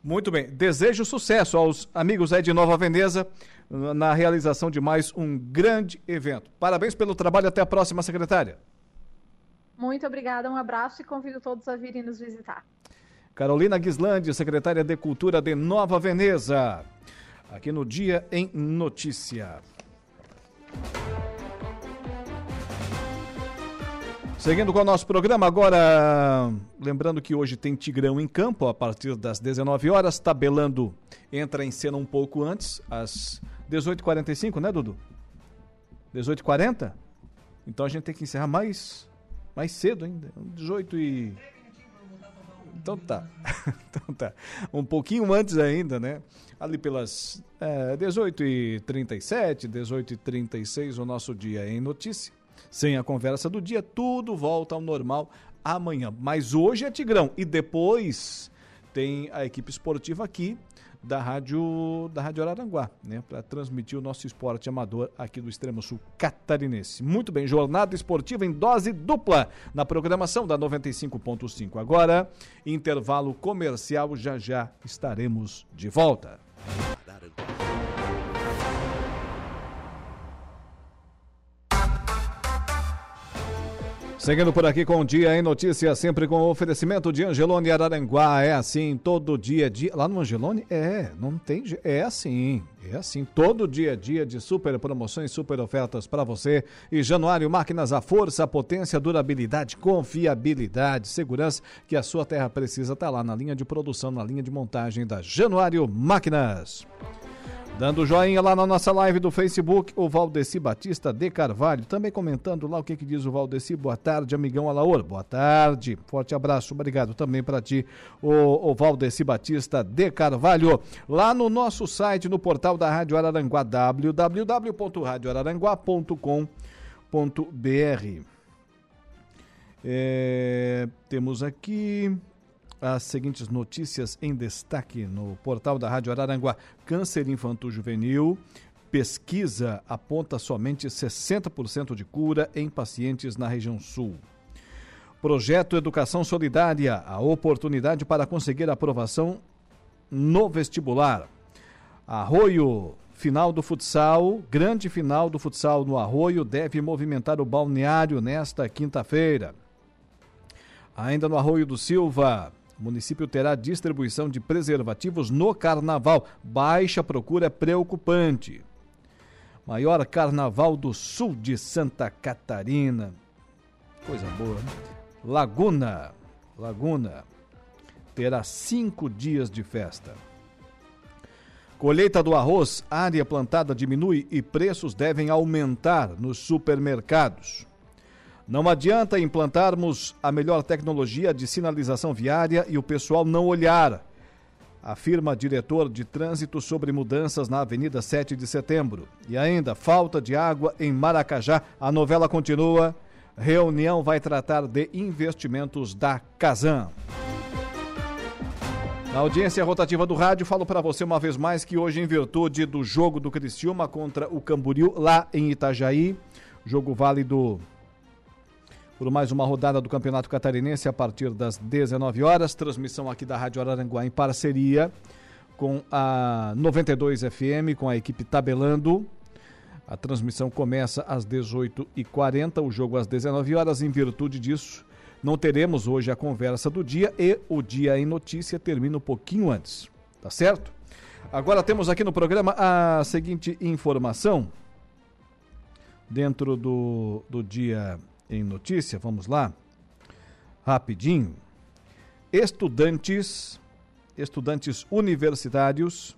Muito bem. Desejo sucesso aos amigos aí de Nova Veneza na realização de mais um grande evento. Parabéns pelo trabalho. Até a próxima, secretária. Muito obrigada, um abraço e convido todos a virem nos visitar. Carolina Guislandi, secretária de Cultura de Nova Veneza. Aqui no Dia em Notícia. Seguindo com o nosso programa, agora lembrando que hoje tem Tigrão em campo a partir das 19 horas. Tabelando entra em cena um pouco antes, às 18h45, né, Dudu? 18h40? Então a gente tem que encerrar mais, mais cedo ainda. 18 e. Então tá. [LAUGHS] então tá. Um pouquinho antes ainda, né? Ali pelas é, 18h37, 18h36, o nosso dia em notícia. Sem a conversa do dia, tudo volta ao normal amanhã. Mas hoje é Tigrão. E depois tem a equipe esportiva aqui da Rádio, da Rádio Araranguá, né, para transmitir o nosso esporte amador aqui do extremo sul catarinense. Muito bem, jornada esportiva em dose dupla na programação da 95.5. Agora, intervalo comercial, já já estaremos de volta. Seguindo por aqui com o Dia em Notícias, sempre com o oferecimento de Angelone Araranguá. É assim, todo dia dia. Lá no Angelone? É, não tem. É assim, é assim. Todo dia a dia de super promoções, super ofertas para você. E Januário Máquinas, a força, a potência, durabilidade, confiabilidade, segurança que a sua terra precisa. Está lá na linha de produção, na linha de montagem da Januário Máquinas. Dando joinha lá na nossa live do Facebook, o Valdeci Batista de Carvalho, também comentando lá o que, que diz o Valdeci. Boa tarde, amigão Alaor. Boa tarde, forte abraço, obrigado também para ti, o, o Valdeci Batista de Carvalho. Lá no nosso site, no portal da Rádio Araranguá, www.radioararanguá.com.br. É, temos aqui as seguintes notícias em destaque no portal da Rádio Araranguá. Câncer infanto-juvenil. Pesquisa aponta somente 60% de cura em pacientes na região sul. Projeto Educação Solidária, a oportunidade para conseguir aprovação no vestibular. Arroio, final do futsal, grande final do futsal no Arroio, deve movimentar o balneário nesta quinta-feira. Ainda no Arroio do Silva, o município terá distribuição de preservativos no carnaval. Baixa procura é preocupante. Maior carnaval do sul de Santa Catarina. Coisa boa, né? Laguna. Laguna terá cinco dias de festa. Colheita do arroz, área plantada diminui e preços devem aumentar nos supermercados. Não adianta implantarmos a melhor tecnologia de sinalização viária e o pessoal não olhar, afirma diretor de trânsito sobre mudanças na Avenida 7 de Setembro. E ainda, falta de água em Maracajá. A novela continua. Reunião vai tratar de investimentos da Casan. Na audiência rotativa do rádio, falo para você uma vez mais que hoje, em virtude do jogo do Criciúma contra o Camboriú, lá em Itajaí, jogo válido por mais uma rodada do Campeonato Catarinense a partir das 19 horas. Transmissão aqui da Rádio Araranguá em parceria com a 92 FM, com a equipe Tabelando. A transmissão começa às 18h40, o jogo às 19 horas. Em virtude disso, não teremos hoje a conversa do dia e o Dia em Notícia termina um pouquinho antes, tá certo? Agora temos aqui no programa a seguinte informação. Dentro do, do Dia em notícia, vamos lá, rapidinho. Estudantes, estudantes universitários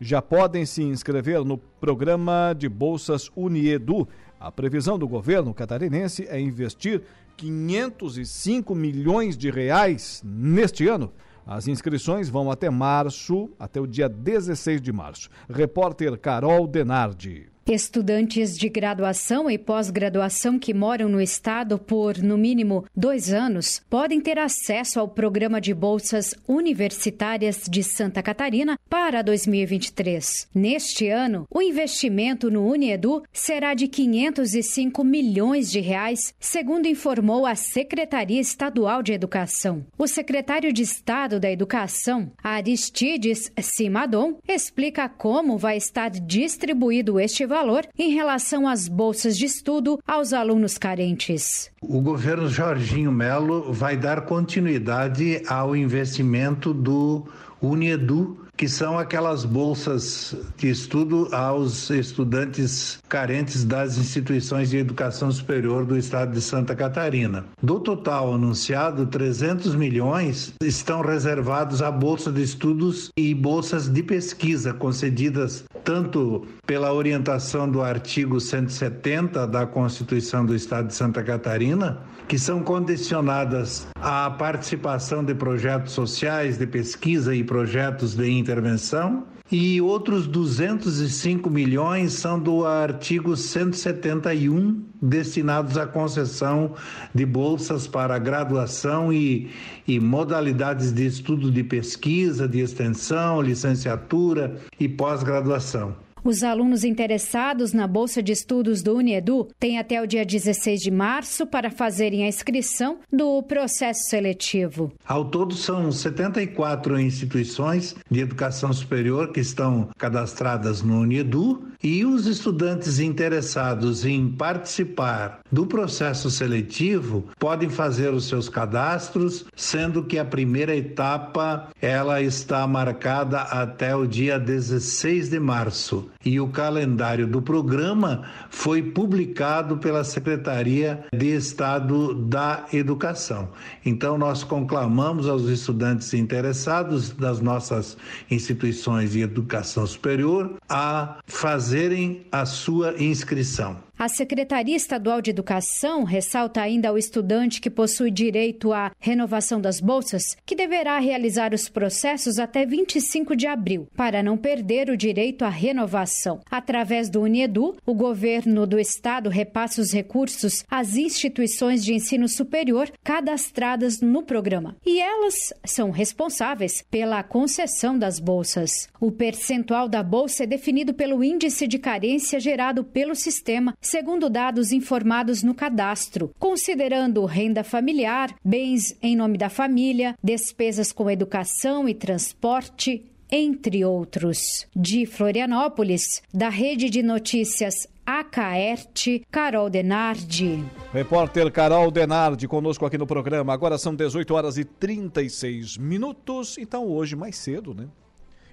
já podem se inscrever no programa de bolsas Uniedu. A previsão do governo catarinense é investir 505 milhões de reais neste ano. As inscrições vão até março, até o dia 16 de março. Repórter Carol Denardi. Estudantes de graduação e pós-graduação que moram no estado por, no mínimo, dois anos podem ter acesso ao programa de bolsas universitárias de Santa Catarina para 2023. Neste ano, o investimento no Uniedu será de 505 milhões de reais, segundo informou a Secretaria Estadual de Educação. O secretário de Estado da Educação, Aristides Simadon, explica como vai estar distribuído este valor valor em relação às bolsas de estudo aos alunos carentes. O governo Jorginho Melo vai dar continuidade ao investimento do Uniedu que são aquelas bolsas de estudo aos estudantes carentes das instituições de educação superior do estado de Santa Catarina. Do total anunciado, 300 milhões estão reservados à bolsa de estudos e bolsas de pesquisa concedidas tanto pela orientação do artigo 170 da Constituição do estado de Santa Catarina, que são condicionadas à participação de projetos sociais, de pesquisa e projetos de intervenção, e outros 205 milhões são do artigo 171, destinados à concessão de bolsas para graduação e, e modalidades de estudo de pesquisa, de extensão, licenciatura e pós-graduação. Os alunos interessados na Bolsa de Estudos do Uniedu têm até o dia 16 de março para fazerem a inscrição do processo seletivo. Ao todo, são 74 instituições de educação superior que estão cadastradas no Uniedu e os estudantes interessados em participar do processo seletivo podem fazer os seus cadastros, sendo que a primeira etapa ela está marcada até o dia 16 de março e o calendário do programa foi publicado pela Secretaria de Estado da Educação. Então nós conclamamos aos estudantes interessados das nossas instituições de educação superior a fazerem a sua inscrição. A Secretaria Estadual de Educação ressalta ainda ao estudante que possui direito à renovação das bolsas que deverá realizar os processos até 25 de abril, para não perder o direito à renovação. Através do Uniedu, o governo do estado repassa os recursos às instituições de ensino superior cadastradas no programa, e elas são responsáveis pela concessão das bolsas. O percentual da bolsa é definido pelo índice de carência gerado pelo sistema segundo dados informados no cadastro, considerando renda familiar, bens em nome da família, despesas com educação e transporte, entre outros. De Florianópolis, da Rede de Notícias Acaerte, Carol Denardi. Repórter Carol Denardi conosco aqui no programa. Agora são 18 horas e 36 minutos, então hoje mais cedo, né?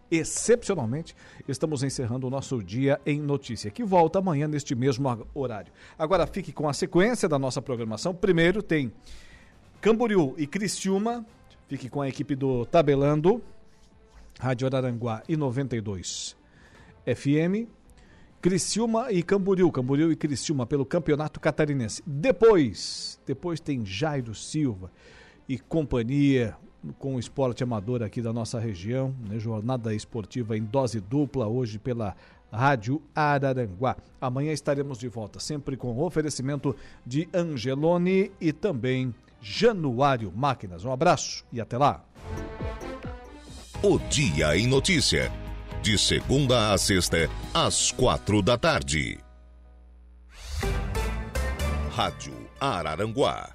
Excepcionalmente, estamos encerrando o nosso dia em notícia, que volta amanhã neste mesmo horário. Agora fique com a sequência da nossa programação. Primeiro tem Camboriú e Cristiúma, fique com a equipe do Tabelando, Rádio Araranguá e 92 FM. Criciúma e Camboriú, Camboriú e Criciúma pelo Campeonato Catarinense. Depois, depois tem Jairo Silva e companhia, com o esporte amador aqui da nossa região, né? jornada esportiva em dose dupla hoje pela Rádio Araranguá. Amanhã estaremos de volta, sempre com oferecimento de Angelone e também Januário Máquinas. Um abraço e até lá. O Dia em Notícia. De segunda a sexta, às quatro da tarde. Rádio Araranguá